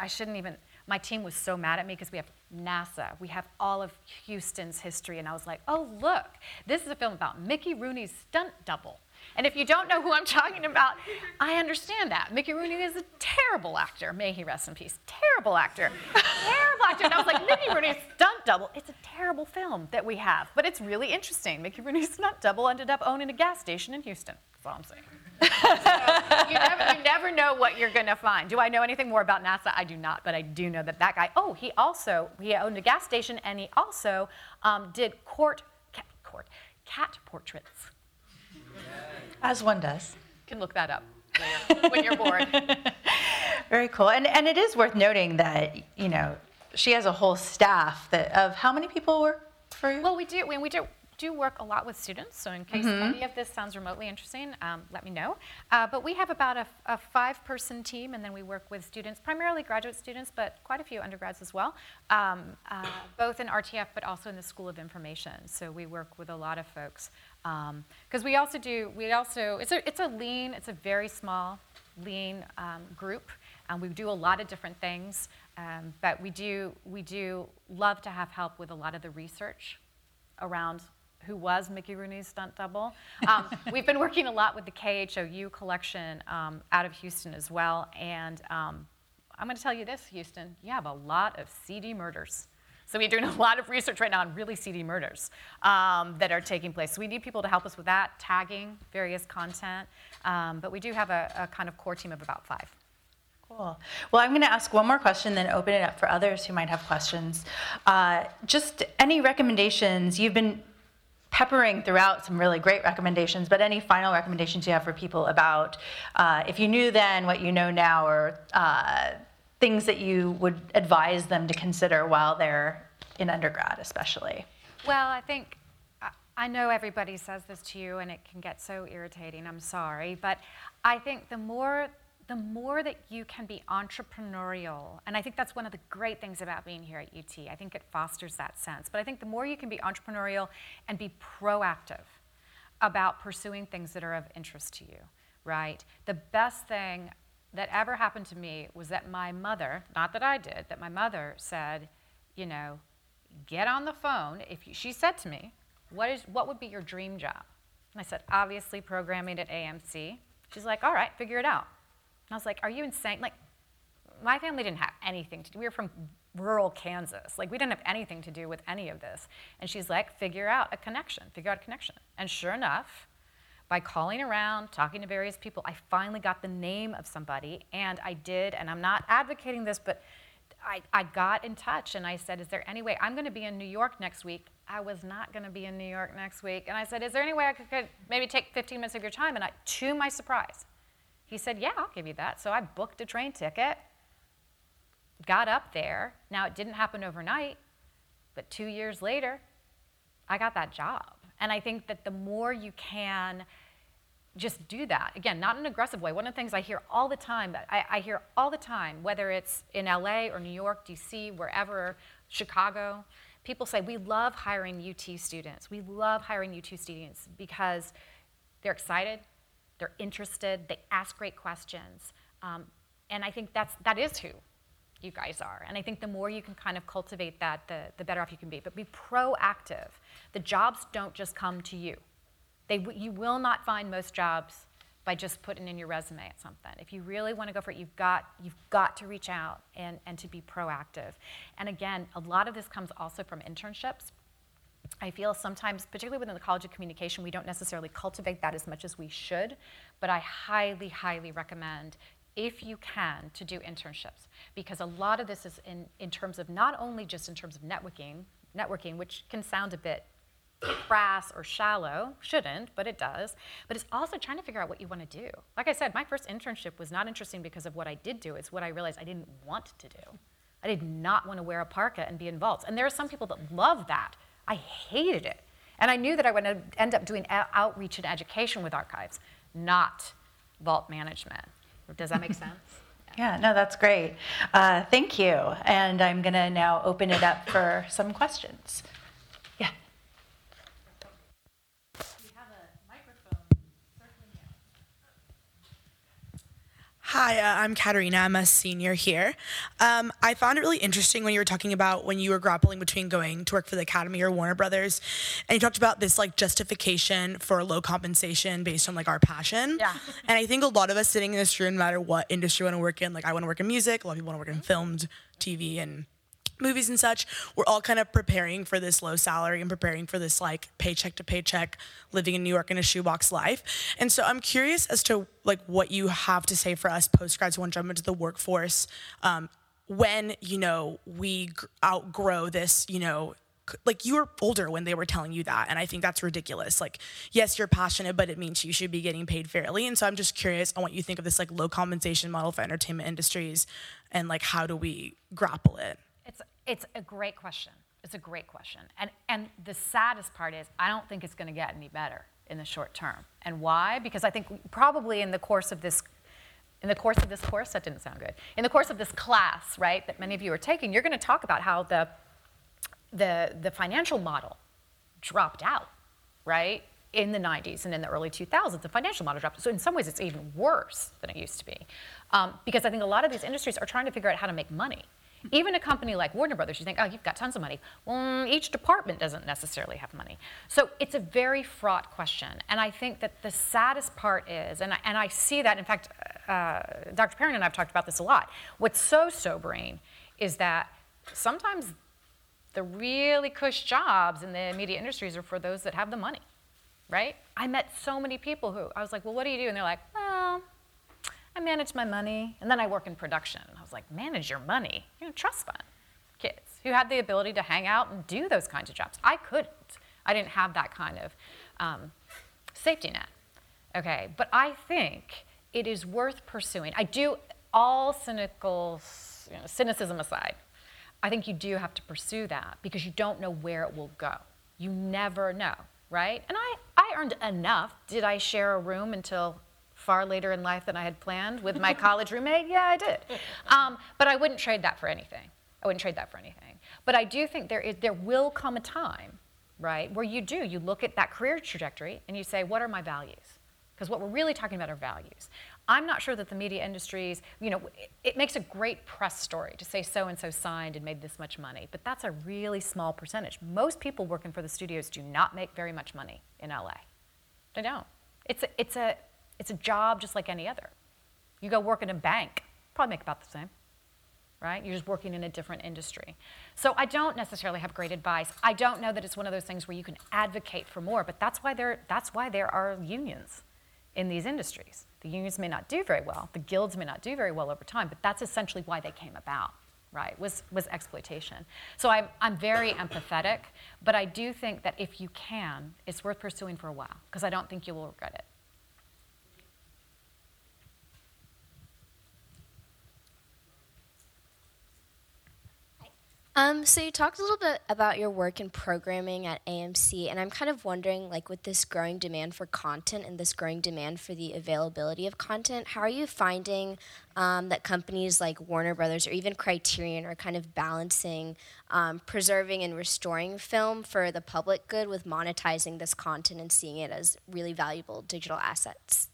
I shouldn't even, my team was so mad at me because we have NASA, we have all of Houston's history, and I was like, oh, look, this is a film about Mickey Rooney's stunt double. And if you don't know who I'm talking about, I understand that. Mickey Rooney is a terrible actor. May he rest in peace. Terrible actor. terrible actor. And I was like, Mickey Rooney's stunt double. It's a terrible film that we have, but it's really interesting. Mickey Rooney's stunt double ended up owning a gas station in Houston. That's all I'm saying. So you, never, you never know what you're going to find. Do I know anything more about NASA? I do not, but I do know that that guy. Oh, he also he owned a gas station, and he also um, did court cat, court cat portraits. As one does. You can look that up when you're bored. <laughs> Very cool. And, and it is worth noting that, you know, she has a whole staff that of how many people work for you? Well, we do. We, we do do work a lot with students, so in case mm-hmm. any of this sounds remotely interesting, um, let me know. Uh, but we have about a, a five person team, and then we work with students, primarily graduate students, but quite a few undergrads as well, um, uh, both in RTF but also in the School of Information. So we work with a lot of folks. Because um, we also do, we also, it's a, it's a lean, it's a very small, lean um, group. And we do a lot of different things, um, but we do, we do love to have help with a lot of the research around who was Mickey Rooney's stunt double. Um, <laughs> we've been working a lot with the KHOU collection um, out of Houston as well. And um, I'm going to tell you this, Houston, you have a lot of seedy murders. So we're doing a lot of research right now on really seedy murders um, that are taking place. So we need people to help us with that, tagging various content. Um, but we do have a, a kind of core team of about five. Cool. Well, I'm going to ask one more question, then open it up for others who might have questions. Uh, just any recommendations? You've been peppering throughout some really great recommendations, but any final recommendations you have for people about uh, if you knew then what you know now, or uh, things that you would advise them to consider while they're in undergrad, especially? Well, I think I know everybody says this to you and it can get so irritating. I'm sorry. But I think the more the more that you can be entrepreneurial, and I think that's one of the great things about being here at UT. I think it fosters that sense. But I think the more you can be entrepreneurial and be proactive about pursuing things that are of interest to you, right? The best thing that ever happened to me was that my mother, not that I did, that my mother said, you know, get on the phone. If you, she said to me, what, is, what would be your dream job? And I said, obviously programming at AMC. She's like, all right, figure it out. And I was like, Are you insane? Like, my family didn't have anything to do. We were from rural Kansas. Like, we didn't have anything to do with any of this. And she's like, Figure out a connection, figure out a connection. And sure enough, by calling around, talking to various people, I finally got the name of somebody. And I did, and I'm not advocating this, but I, I got in touch and I said, Is there any way? I'm going to be in New York next week. I was not going to be in New York next week. And I said, Is there any way I could, could maybe take 15 minutes of your time? And I, to my surprise, He said, Yeah, I'll give you that. So I booked a train ticket, got up there. Now, it didn't happen overnight, but two years later, I got that job. And I think that the more you can just do that, again, not in an aggressive way. One of the things I hear all the time, I, I hear all the time, whether it's in LA or New York, DC, wherever, Chicago, people say, we love hiring UT students. We love hiring UT students because they're excited, they're interested, they ask great questions. Um, and I think that's, that is who you guys are. And I think the more you can kind of cultivate that, the, the better off you can be. But be proactive. The jobs don't just come to you. They, you will not find most jobs by just putting in your resume at something. If you really want to go for it, you've got, you've got to reach out and, and to be proactive. And again, a lot of this comes also from internships. I feel sometimes, particularly within the College of Communication, we don't necessarily cultivate that as much as we should, but I highly, highly recommend if you can to do internships. Because a lot of this is in, in terms of not only just in terms of networking networking which can sound a bit crass or shallow shouldn't but it does but it's also trying to figure out what you want to do. Like i said my first internship was not interesting because of what i did do it's what i realized i didn't want to do. I did not want to wear a parka and be in vaults and there are some people that love that i hated it and i knew that i would end up doing outreach and education with archives not vault management does that make <laughs> sense? Yeah, no, that's great. Uh, thank you. And I'm going to now open it up for some questions. Hi, uh, I'm Katerina. I'm a senior here. Um, I found it really interesting when you were talking about when you were grappling between going to work for the Academy or Warner Brothers, and you talked about this like justification for low compensation based on like our passion. Yeah. <laughs> And I think a lot of us sitting in this room, no matter what industry we want to work in, like I want to work in music, a lot of people want to work in filmed TV and movies and such, we're all kind of preparing for this low salary and preparing for this like paycheck to paycheck living in New York in a shoebox life. And so I'm curious as to like what you have to say for us post grads who want to jump into the workforce um, when you know we outgrow this, you know. Like you were older when they were telling you that, and I think that's ridiculous. Like, yes, you're passionate, but it means you should be getting paid fairly. And so I'm just curious on what you think of this like low compensation model for entertainment industries, and like how do we grapple it? It's, a great question. It's a great question. And, and the saddest part is, I don't think it's going to get any better in the short term. And why? Because I think probably in the course of this in the course of this course, that didn't sound good. In the course of this class, right, that many of you are taking, you're going to talk about how the, the, the financial model dropped out, right, in the 90s and in the early 2000s. The financial model dropped. So in some ways, it's even worse than it used to be, um, because I think a lot of these industries are trying to figure out how to make money. Even a company like Warner Brothers, you think, oh, you've got tons of money. Well, each department doesn't necessarily have money. So it's a very fraught question. And I think that the saddest part is, and I, and I see that, in fact, uh, Dr. Perren and I have talked about this a lot. What's so sobering is that sometimes the really cush jobs in the media industries are for those that have the money, right? I met so many people who I was like, well, what do you do? And they're like, well, I manage my money, and then I work in production. I was like, manage your money? You know, trust fund kids who had the ability to hang out and do those kinds of jobs. I couldn't. I didn't have that kind of um, safety net. Okay, but I think it is worth pursuing. I do all cynical, you know, cynicism aside. I think you do have to pursue that because you don't know where it will go. You never know, right? And I, I earned enough. Did I share a room until far later in life than I had planned with my <laughs> college roommate? Yeah, I did. Um, but I wouldn't trade that for anything. I wouldn't trade that for anything. But I do think there, is, there will come a time, right, where you do. You look at that career trajectory and you say, what are my values? Because what we're really talking about are values. I'm not sure that the media industries, you know, it, it makes a great press story to say so and so signed and made this much money, but that's a really small percentage. Most people working for the studios do not make very much money in LA. They don't. It's a, it's a it's a job just like any other. You go work in a bank, probably make about the same, right? You're just working in a different industry. So I don't necessarily have great advice. I don't know that it's one of those things where you can advocate for more, but that's why there, that's why there are unions in these industries. The unions may not do very well, the guilds may not do very well over time, but that's essentially why they came about right, was, was exploitation. So I'm, I'm very empathetic, but I do think that if you can, it's worth pursuing for a while, because I don't think you will regret it. Um, so you talked a little bit about your work in programming at AMC, and I'm kind of wondering, like, with this growing demand for content and this growing demand for the availability of content, how are you finding um, that companies like Warner Brothers or even Criterion are kind of balancing um, preserving and restoring film for the public good with monetizing this content and seeing it as really valuable digital assets?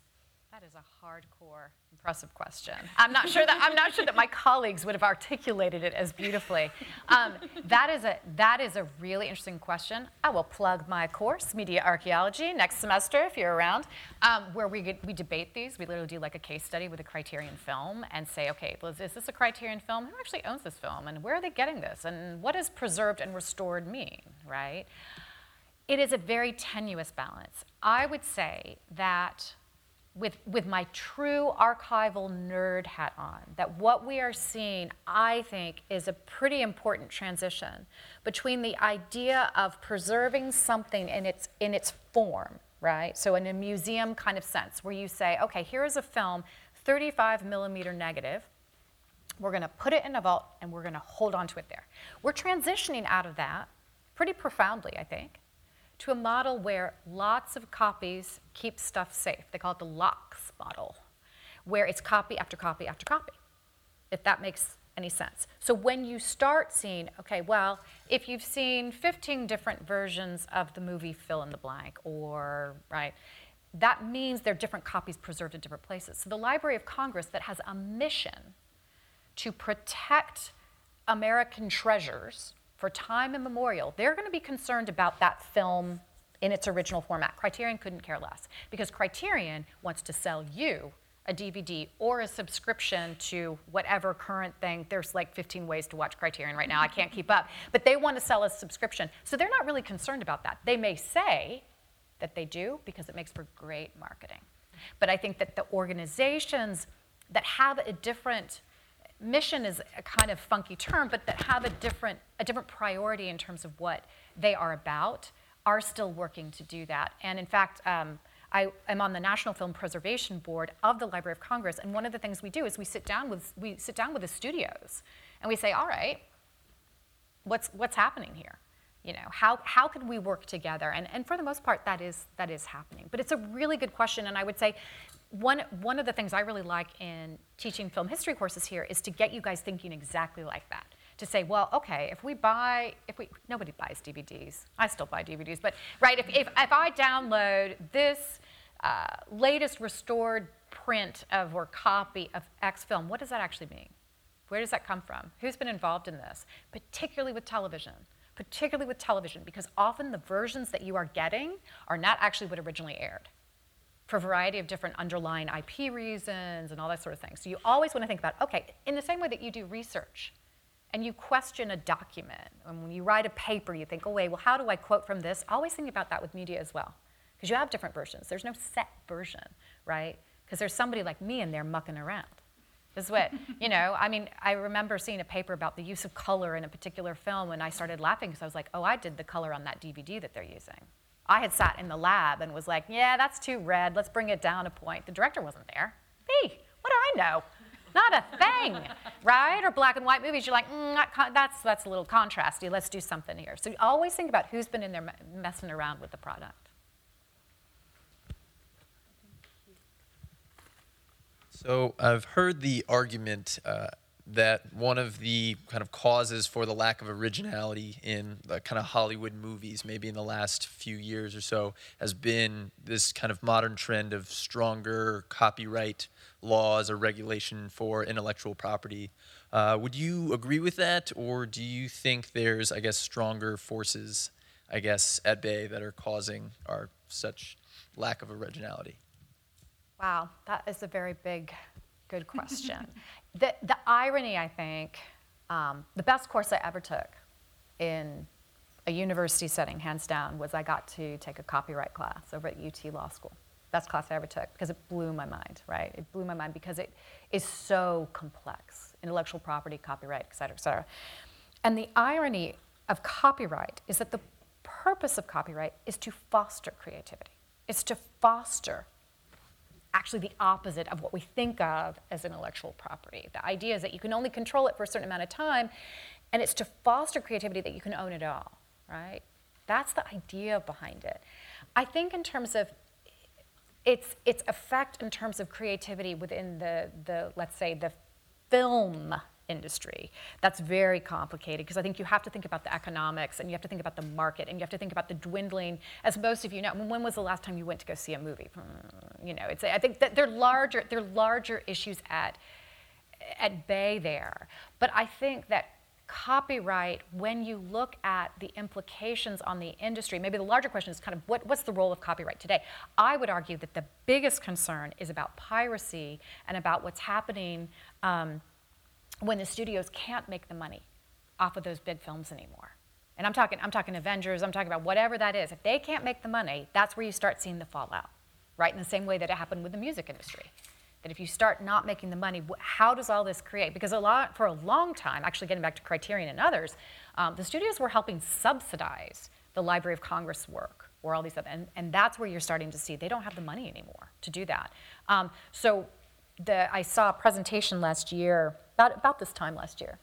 That is a hardcore impressive question. I'm not sure that I'm not sure that my colleagues would have articulated it as beautifully. Um, that is a that is a really interesting question. I will plug my course, Media Archaeology, next semester if you're around, um, where we get, we debate these. We literally do like a case study with a Criterion film and say, okay, is this a Criterion film? Who actually owns this film, and where are they getting this, and what does preserved and restored mean, right? It is a very tenuous balance. I would say that with, with my true archival nerd hat on, that what we are seeing, I think, is a pretty important transition between the idea of preserving something in its, in its form, right? So, in a museum kind of sense, where you say, okay, here is a film, 35 millimeter negative. We're going to put it in a vault and we're going to hold on to it there. We're transitioning out of that pretty profoundly, I think, to a model where lots of copies keep stuff safe. They call it the LOCKSS model, where it's copy after copy after copy, if that makes any sense. So when you start seeing, okay, well, if you've seen 15 different versions of the movie fill in the blank, or, right, that means there are different copies preserved in different places. So the Library of Congress that has a mission to protect American treasures for time immemorial, they're going to be concerned about that film in its original format. Criterion couldn't care less because Criterion wants to sell you a DVD or a subscription to whatever current thing. There's like 15 ways to watch Criterion right now. I can't keep up. But they want to sell a subscription. So they're not really concerned about that. They may say that they do because it makes for great marketing. But I think that the organizations that have a different mission is a kind of funky term, but that have a different, a different priority in terms of what they are about, are still working to do that. And in fact, um, I am on the National Film Preservation Board of the Library of Congress, and one of the things we do is we sit down with we sit down with the studios, and we say, all right, what's what's happening here? You know, how how can we work together? And and for the most part, that is that is happening. But it's a really good question, and I would say one, one of the things I really like in teaching film history courses here is to get you guys thinking exactly like that. To say, well, okay, if we buy, if we, nobody buys DVDs. I still buy DVDs, but right, if, if, if I download this uh, latest restored print of or copy of X film, what does that actually mean? Where does that come from? Who's been involved in this? Particularly with television. Particularly with television, because often the versions that you are getting are not actually what originally aired for a variety of different underlying IP reasons and all that sort of thing. So you always want to think about, okay, in the same way that you do research and you question a document, and when you write a paper, you think, oh, wait, well, how do I quote from this? Always think about that with media as well. Because you have different versions. There's no set version, right? Because there's somebody like me in there mucking around. This is what, <laughs> you know, I mean, I remember seeing a paper about the use of color in a particular film, and I started laughing because I was like, oh, I did the color on that DVD that they're using. I had sat in the lab and was like, yeah, that's too red. Let's bring it down a point. The director wasn't there. Me, what do I know? Not a thing, <laughs> right? Or black and white movies, you're like, mm, that's, that's a little contrasty. Let's do something here. So always think about who's been in there messing around with the product. So I've heard the argument uh, that one of the kind of causes for the lack of originality in the kind of Hollywood movies, maybe in the last few years or so, has been this kind of modern trend of stronger copyright laws or regulation for intellectual property. Uh, would you agree with that, or do you think there's, I guess, stronger forces, I guess, at bay that are causing our such lack of originality? Wow, that is a very big good question. <laughs> the, the irony, I think, um, the best course I ever took in a university setting, hands down, was I got to take a copyright class over at UT Law School. Best class I ever took because it blew my mind, right? It blew my mind because it is so complex intellectual property, copyright, et cetera, et cetera. And the irony of copyright is that the purpose of copyright is to foster creativity, it's to foster actually the opposite of what we think of as intellectual property. The idea is that you can only control it for a certain amount of time, And it's to foster creativity that you can own it all, right? That's the idea behind it. I think in terms of its its effect in terms of creativity within the the let's say the film industry. That's very complicated because I think you have to think about the economics and you have to think about the market and you have to think about the dwindling. As most of you know, when was the last time you went to go see a movie? Hmm, you know, it's I think that they're larger they're larger issues at at bay there. But I think that copyright, when you look at the implications on the industry, maybe the larger question is kind of what, what's the role of copyright today? I would argue that the biggest concern is about piracy and about what's happening um, when the studios can't make the money off of those big films anymore. And I'm talking, I'm talking Avengers, I'm talking about whatever that is. If they can't make the money, that's where you start seeing the fallout, right? In the same way that it happened with the music industry that if you start not making the money, how does all this create? Because a lot, for a long time, actually getting back to Criterion and others, um, the studios were helping subsidize the Library of Congress work or all these other, and, and that's where you're starting to see they don't have the money anymore to do that. Um, so the, I saw a presentation last year, about, about this time last year,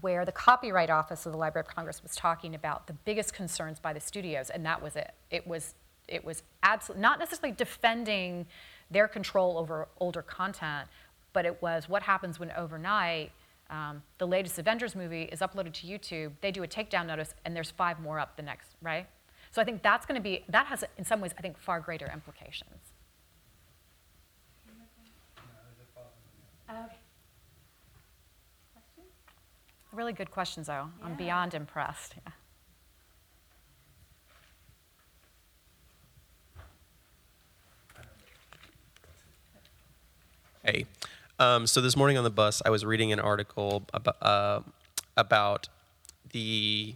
where the Copyright Office of the Library of Congress was talking about the biggest concerns by the studios, and that was it. It was, it was absolutely, not necessarily defending their control over older content, but it was what happens when overnight um, the latest Avengers movie is uploaded to YouTube, they do a takedown notice, and there's five more up the next, right? So I think that's going to be, that has, in some ways, I think, far greater implications. Okay. Really good questions, though. Yeah. I'm beyond impressed. Yeah. Hey. Um, so this morning on the bus, I was reading an article about, uh, about the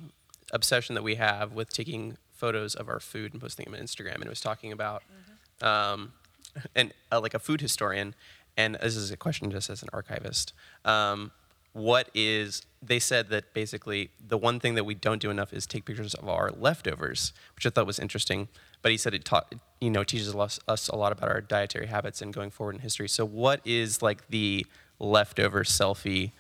obsession that we have with taking photos of our food and posting them on Instagram. And it was talking about, mm-hmm. um, <laughs> and uh, like a food historian, and this is a question just as an archivist. Um, what is they said that basically the one thing that we don't do enough is take pictures of our leftovers, which I thought was interesting. But he said it taught you know teaches us, us a lot about our dietary habits and going forward in history. So what is like the leftover selfie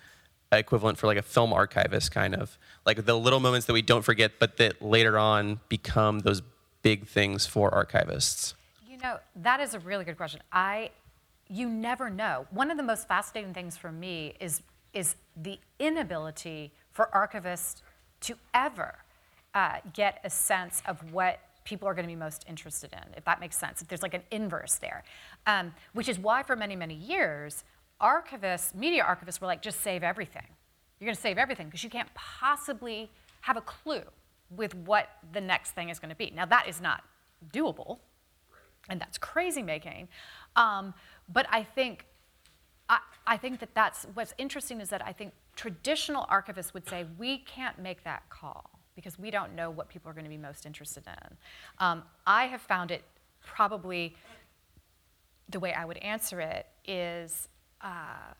equivalent for like a film archivist kind of like the little moments that we don't forget, but that later on become those big things for archivists? You know that is a really good question. I you never know. One of the most fascinating things for me is is the inability for archivists to ever uh, get a sense of what people are going to be most interested in, if that makes sense. If there's like an inverse there, um, which is why for many, many years, archivists, media archivists were like, just save everything. You're going to save everything because you can't possibly have a clue with what the next thing is going to be. Now, that is not doable, and that's crazy making. Um, but I think I, I think that that's what's interesting is that I think traditional archivists would say we can't make that call because we don't know what people are going to be most interested in. Um, I have found it probably the way I would answer it is uh,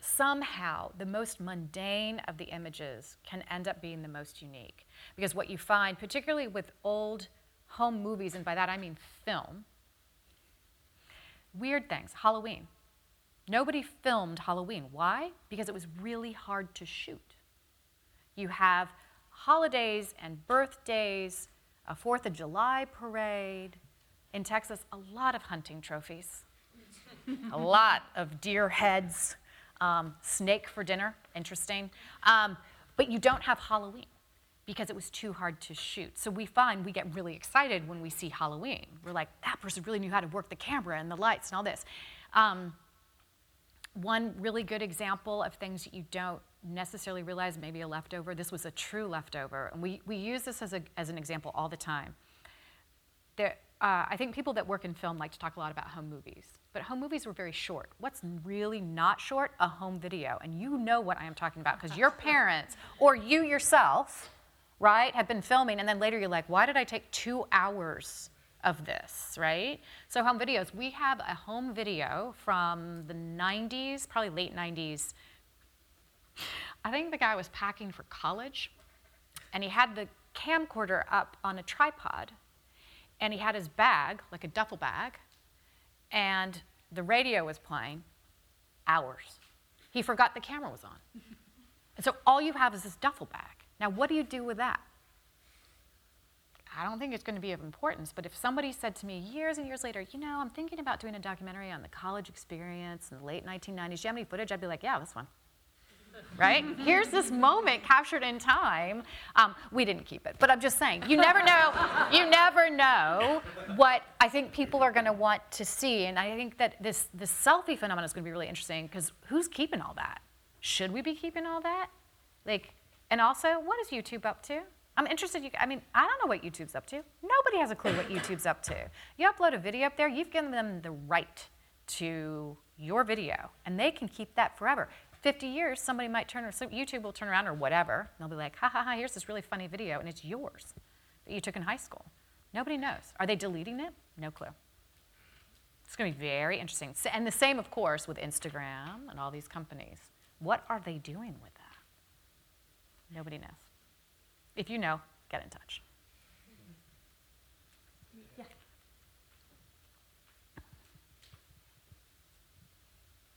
somehow the most mundane of the images can end up being the most unique. Because what you find, particularly with old home movies, and by that I mean film, weird things, Halloween. Nobody filmed Halloween. Why? Because it was really hard to shoot. You have holidays and birthdays, a Fourth of July parade. In Texas, a lot of hunting trophies, a <laughs> lot of deer heads, um, snake for dinner, interesting. Um, but you don't have Halloween because it was too hard to shoot. So we find we get really excited when we see Halloween. We're like, that person really knew how to work the camera and the lights and all this. Um, one really good example of things that you don't necessarily realize, maybe a leftover, this was a true leftover. And we, we use this as, a, as an example all the time. There, uh, I think people that work in film like to talk a lot about home movies, but home movies were very short. What's really not short? A home video. And you know what I am talking about because your <laughs> parents or you yourself, right, have been filming, and then later you're like, why did I take two hours of this, right? So home videos, we have a home video from the 90s, probably late 90s. I think the guy was packing for college, and he had the camcorder up on a tripod, and he had his bag, like a duffel bag, and the radio was playing hours. He forgot the camera was on. <laughs> And so all you have is this duffel bag. Now, what do you do with that? I don't think it's going to be of importance, but if somebody said to me years and years later, you know, I'm thinking about doing a documentary on the college experience in the late 1990s, do you have any footage? I'd be like, yeah, this one. right? <laughs> Here's this moment captured in time. Um, we didn't keep it, but I'm just saying, you never know. You never know what I think people are going to want to see, and I think that this this selfie phenomenon is going to be really interesting because who's keeping all that? Should we be keeping all that? Like, and also, what is YouTube up to? I'm interested. You, I mean, I don't know what YouTube's up to. Nobody has a clue what YouTube's up to. You upload a video up there, you've given them the right to your video, and they can keep that forever. 50 years, somebody might turn, or YouTube will turn around or whatever, they'll be like, ha ha ha, here's this really funny video, and it's yours that you took in high school. Nobody knows. Are they deleting it? No clue. It's going to be very interesting. And the same, of course, with Instagram and all these companies. What are they doing with? Nobody knows. If you know, get in touch. Yeah.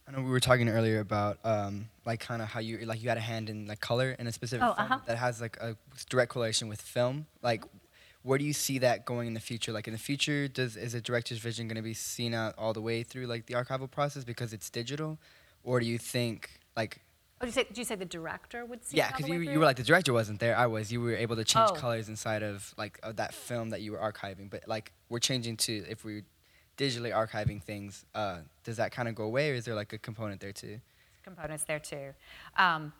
I know we were talking earlier about um, like kind of how you like you had a hand in like color in a specific Oh, film uh-huh. that has like a direct correlation with film. Like, where do you see that going in the future? Like in the future, does is a director's vision going to be seen out all the way through like the archival process because it's digital, or do you think like Oh, did you say, did you say the director would see? yeah, because you, you were like the director wasn't there. I was. You were able to change Oh. colors inside of like of that film that you were archiving. But like we're changing to if we're digitally archiving things, uh, does that kind of go away, or is there like a component there too? components there too. Um,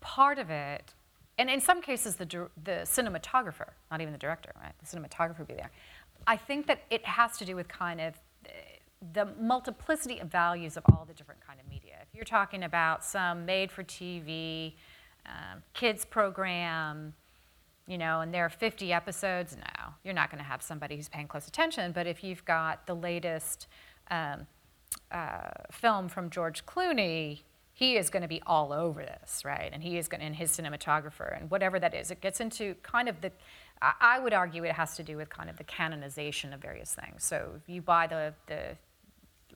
part of it, and in some cases, the, the cinematographer, not even the director, right? The cinematographer would be there. I think that it has to do with kind of uh, the multiplicity of values of all the different kind of media. You're talking about some made-for-TV um, kids program, you know, and there are 50 episodes, no, you're not going to have somebody who's paying close attention. But if you've got the latest um, uh, film from George Clooney, he is going to be all over this, right? And he is going, to, and his cinematographer, and whatever that is, it gets into kind of the. I would argue it has to do with kind of the canonization of various things. So you buy the the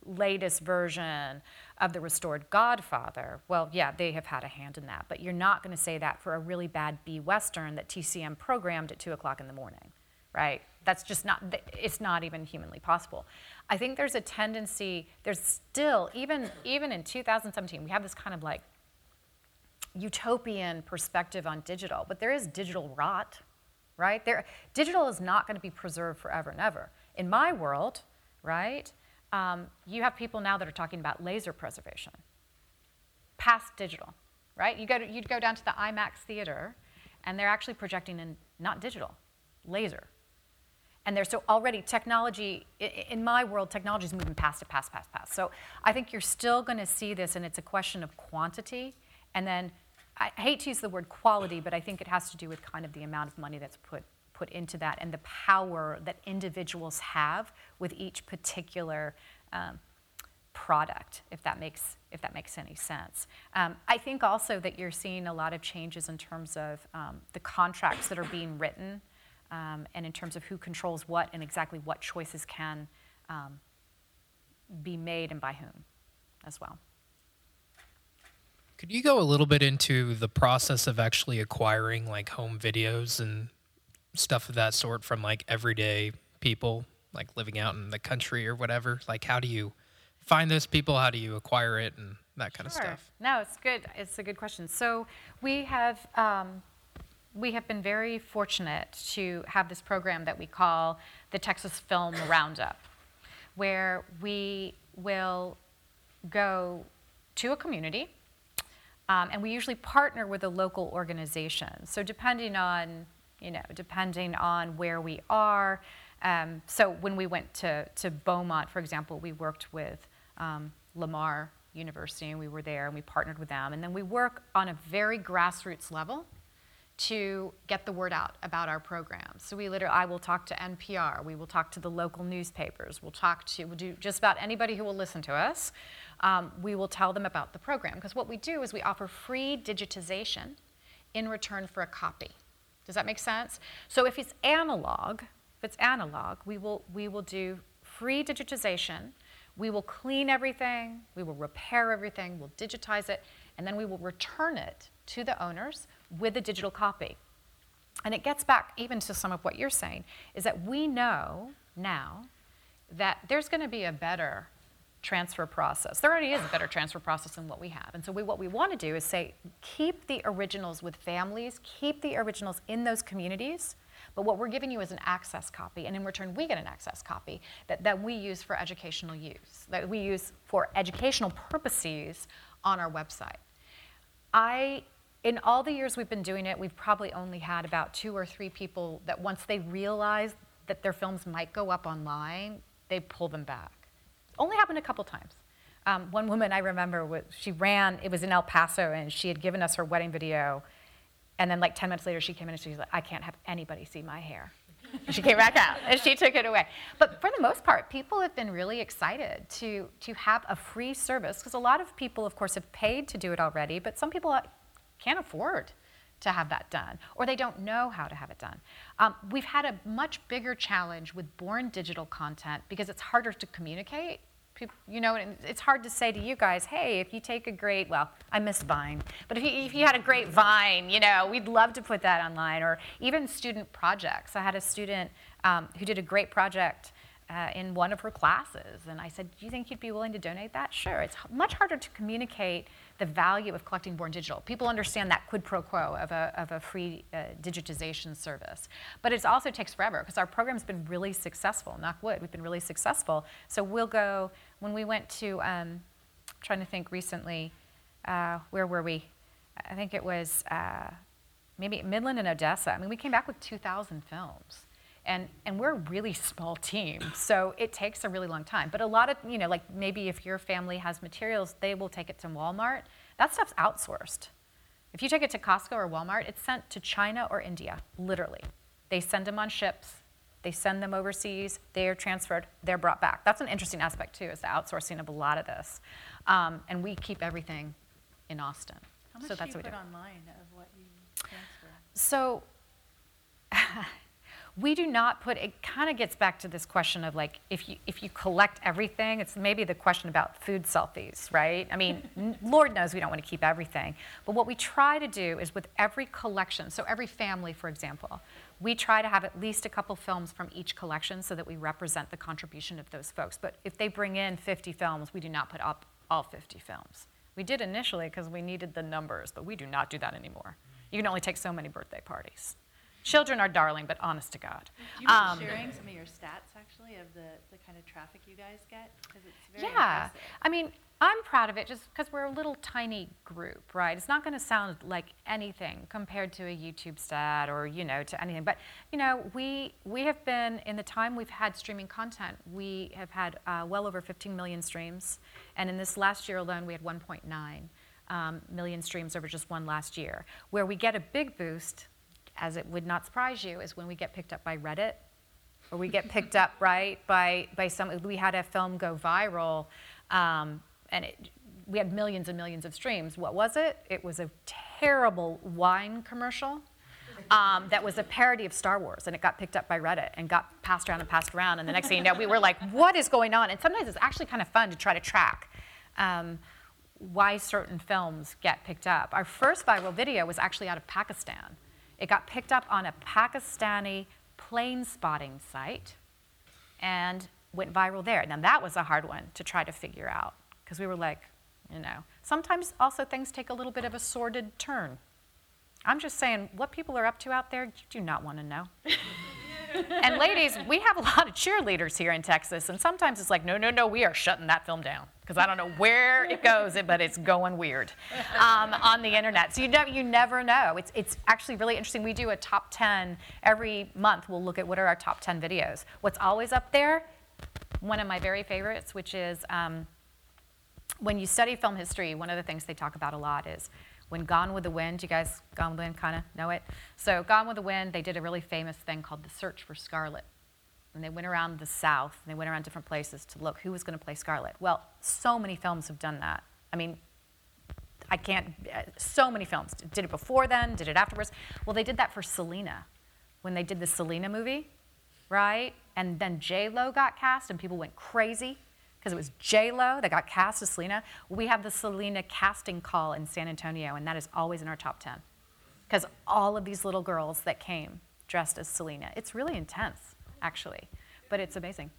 latest version of the restored Godfather, well, yeah, they have had a hand in that. But you're not going to say that for a really bad B Western that TCM programmed at 2 o'clock in the morning, right? That's just not, it's not even humanly possible. I think there's a tendency, there's still, even, even in 2017, we have this kind of like utopian perspective on digital, but there is digital rot, right? There, digital is not going to be preserved forever and ever. In my world, right, um, you have people now that are talking about laser preservation, past digital, right? You go to, you'd go down to the IMAX theater, and they're actually projecting in not digital, laser. And there's so already technology, in my world, technology is moving past it, past, past, past. So I think you're still going to see this, and it's a question of quantity. And then I hate to use the word quality, but I think it has to do with kind of the amount of money that's put, put into that and the power that individuals have with each particular um, product, if that makes if that makes any sense. Um, I think also that you're seeing a lot of changes in terms of um, the contracts that are being written, um, and in terms of who controls what and exactly what choices can um, be made and by whom, as well. Could you go a little bit into the process of actually acquiring like home videos and stuff of that sort from like everyday people, like living out in the country or whatever? Like, how do you find those people? How do you acquire it and that kind of stuff? No, it's good. It's a good question. So we have um, we have been very fortunate to have this program that we call the Texas Film Roundup, where we will go to a community. Um, and we usually partner with a local organization. So depending on, you know, depending on where we are. Um, so when we went to, to Beaumont, for example, we worked with um, Lamar University and we were there and we partnered with them. And then we work on a very grassroots level to get the word out about our program. So we literally, I will talk to NPR, we will talk to the local newspapers, we'll talk to, we'll do just about anybody who will listen to us. Um, we will tell them about the program because what we do is we offer free digitization in return for a copy. Does that make sense? So if it's analog, if it's analog, we will we will do free digitization We will clean everything, we will repair everything, we'll digitize it, and then we will return it to the owners with a digital copy. And it gets back even to some of what you're saying, is that we know now that there's going to be a better transfer process. There already is a better transfer process than what we have. And so we, what we want to do is say, keep the originals with families, keep the originals in those communities, but what we're giving you is an access copy, and in return, we get an access copy that, that we use for educational use, that we use for educational purposes on our website. I, in all the years we've been doing it, we've probably only had about two or three people that once they realized that their films might go up online, they pull them back. Only happened a couple times. Um, one woman I remember, was, she ran, it was in El Paso, and she had given us her wedding video. And then, like 10 minutes later, she came in and she was like, I can't have anybody see my hair. She came back out and she took it away. But for the most part, people have been really excited to, to have a free service because a lot of people, of course, have paid to do it already, but some people can't afford to have that done, or they don't know how to have it done. Um, we've had a much bigger challenge with born digital content because it's harder to communicate. People, you know, it's hard to say to you guys, hey, if you take a great, well, I miss Vine, but if you, if you had a great Vine, you know, we'd love to put that online, or even student projects. I had a student um, who did a great project uh, in one of her classes. And I said, Do you think you'd be willing to donate that? Sure. It's much harder to communicate the value of collecting born digital. People understand that quid pro quo of a, of a free uh, digitization service. But it also takes forever because our program's been really successful. Knock wood, we've been really successful. So we'll go, when we went to, um, trying to think recently, uh, where were we? I think it was uh, maybe Midland and Odessa. I mean, we came back with 2,000 films. And, and we're a really small team, so it takes a really long time. But a lot of, you know, like maybe if your family has materials, they will take it to Walmart. That stuff's outsourced. If you take it to Costco or Walmart, it's sent to China or India, literally. They send them on ships, they send them overseas, they are transferred, they're brought back. That's an interesting aspect too, is the outsourcing of a lot of this. Um, and we keep everything in Austin. How much so that's what we do. online of what you transfer? So <laughs> we do not put it kind of gets back to this question of like if you if you collect everything it's maybe the question about food selfies right? I mean <laughs> lord knows we don't want to keep everything. But what we try to do is with every collection so every family for example we try to have at least a couple films from each collection so that we represent the contribution of those folks. But if they bring in 50 films we do not put up all 50 films. We did initially because we needed the numbers but we do not do that anymore. You can only take so many birthday parties Children are darling, but honest to God. Do you mind Um, sharing some of your stats actually of the, the kind of traffic you guys get? Because it's very yeah, impressive. I mean, I'm proud of it just because we're a little tiny group, right? It's not going to sound like anything compared to a YouTube stat or you know to anything, but you know we we have been in the time we've had streaming content, we have had uh, well over 15 million streams, and in this last year alone, we had 1.9 um, million streams over just one last year. Where we get a big boost, as it would not surprise you, is when we get picked up by Reddit or we get picked up <laughs> right by by some we had a film go viral um, and it, we had millions and millions of streams. What was it? It was a terrible wine commercial um, that was a parody of star wars and it got picked up by reddit and got passed around and passed around and the next thing you know we were like what is going on? And sometimes it's actually kind of fun to try to track um, why certain films get picked up. Our first viral video was actually out of pakistan it got picked up on a pakistani plane spotting site and went viral there. Now, that was a hard one to try to figure out because we were like, you know, sometimes also things take a little bit of a sordid turn. I'm just saying, what people are up to out there, you do not want to know. <laughs> and ladies, we have a lot of cheerleaders here in Texas, and sometimes it's like, no, no, no, we are shutting that film down because I don't know where it goes, but it's going weird um, on the internet. So you never, you never know. It's, it's actually really interesting. We do a top 10 every month. We'll look at what are our top 10 videos. What's always up there, one of my very favorites, which is um, when you study film history, one of the things they talk about a lot is when Gone with the Wind, you guys, Gone with the Wind, kind of know it? So, Gone with the Wind, they did a really famous thing called the Search for Scarlett. And they went around the South, and they went around different places to look who was going to play Scarlett. Well, so many films have done that. I mean, I can't, uh, so many films did it before then, did it afterwards. Well, they did that for Selena when they did the Selena movie, right? And then J Lo got cast, and people went crazy because it was J Lo that got cast as Selena. We have the Selena casting call in San Antonio, and that is always in our top 10 because all of these little girls that came dressed as Selena. It's really intense, actually, but it's amazing.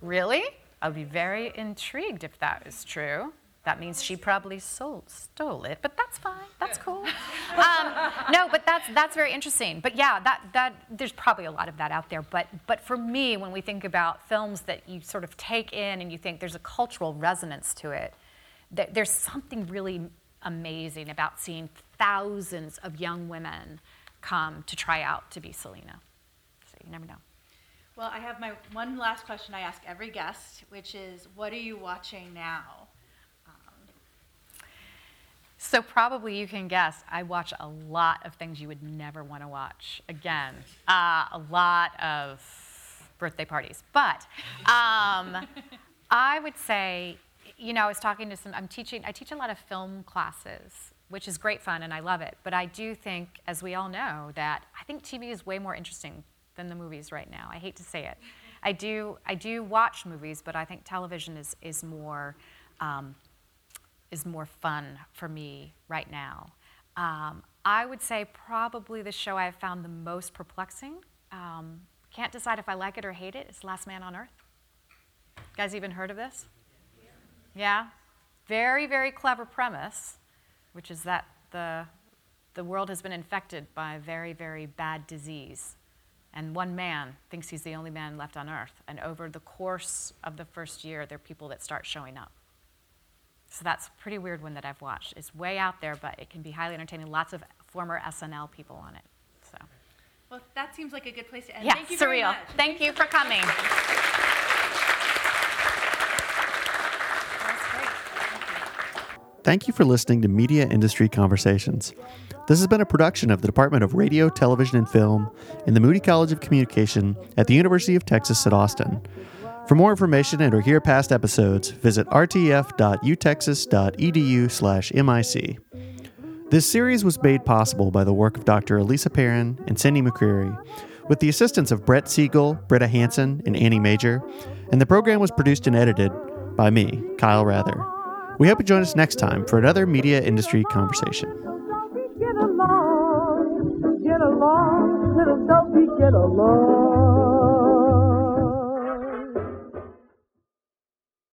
Really? I'd be very intrigued if that is true. That means she probably sold, stole it, but that's fine. That's cool. <laughs> Um, no, but that's that's very interesting. But yeah, that that there's probably a lot of that out there. But but for me, when we think about films that you sort of take in and you think there's a cultural resonance to it, that there's something really amazing about seeing thousands of young women come to try out to be Selena. So you never know. Well, I have my one last question I ask every guest, which is, what are you watching now? So probably you can guess, I watch a lot of things you would never want to watch. Again, uh, a lot of birthday parties. But um, I would say, you know, I was talking to some, I'm teaching, I teach a lot of film classes, which is great fun and I love it. But I do think, as we all know, that I think TV is way more interesting than the movies right now. I hate to say it. I do, I do watch movies, but I think television is, is more, um, is more fun for me right now. Um, I would say probably the show I've found the most perplexing. Um, can't decide if I like it or hate it. It's Last Man on Earth. You guys even heard of this? Yeah? Very, very clever premise, which is that the, the world has been infected by a very, very bad disease. And one man thinks he's the only man left on earth. And over the course of the first year, there are people that start showing up. So that's a pretty weird one that I've watched. It's way out there, but it can be highly entertaining. Lots of former SNL people on it. So. Well, that seems like a good place to end. Yeah, Thank you surreal. very much. Thank you for coming. Thank you for listening to Media Industry Conversations. This has been a production of the Department of Radio, Television, and Film in the Moody College of Communication at the University of Texas at Austin. For more information and to hear past episodes, visit rtf.utexas.edu/mic. This series was made possible by the work of Dr. Alisa Perren and Cindy McCreary, with the assistance of Brett Siegel, Britta Hanson, and Annie Major, and the program was produced and edited by me, Kyle Rather. We hope you join us next time for another media industry conversation. Get along, get along, little dopey, get along.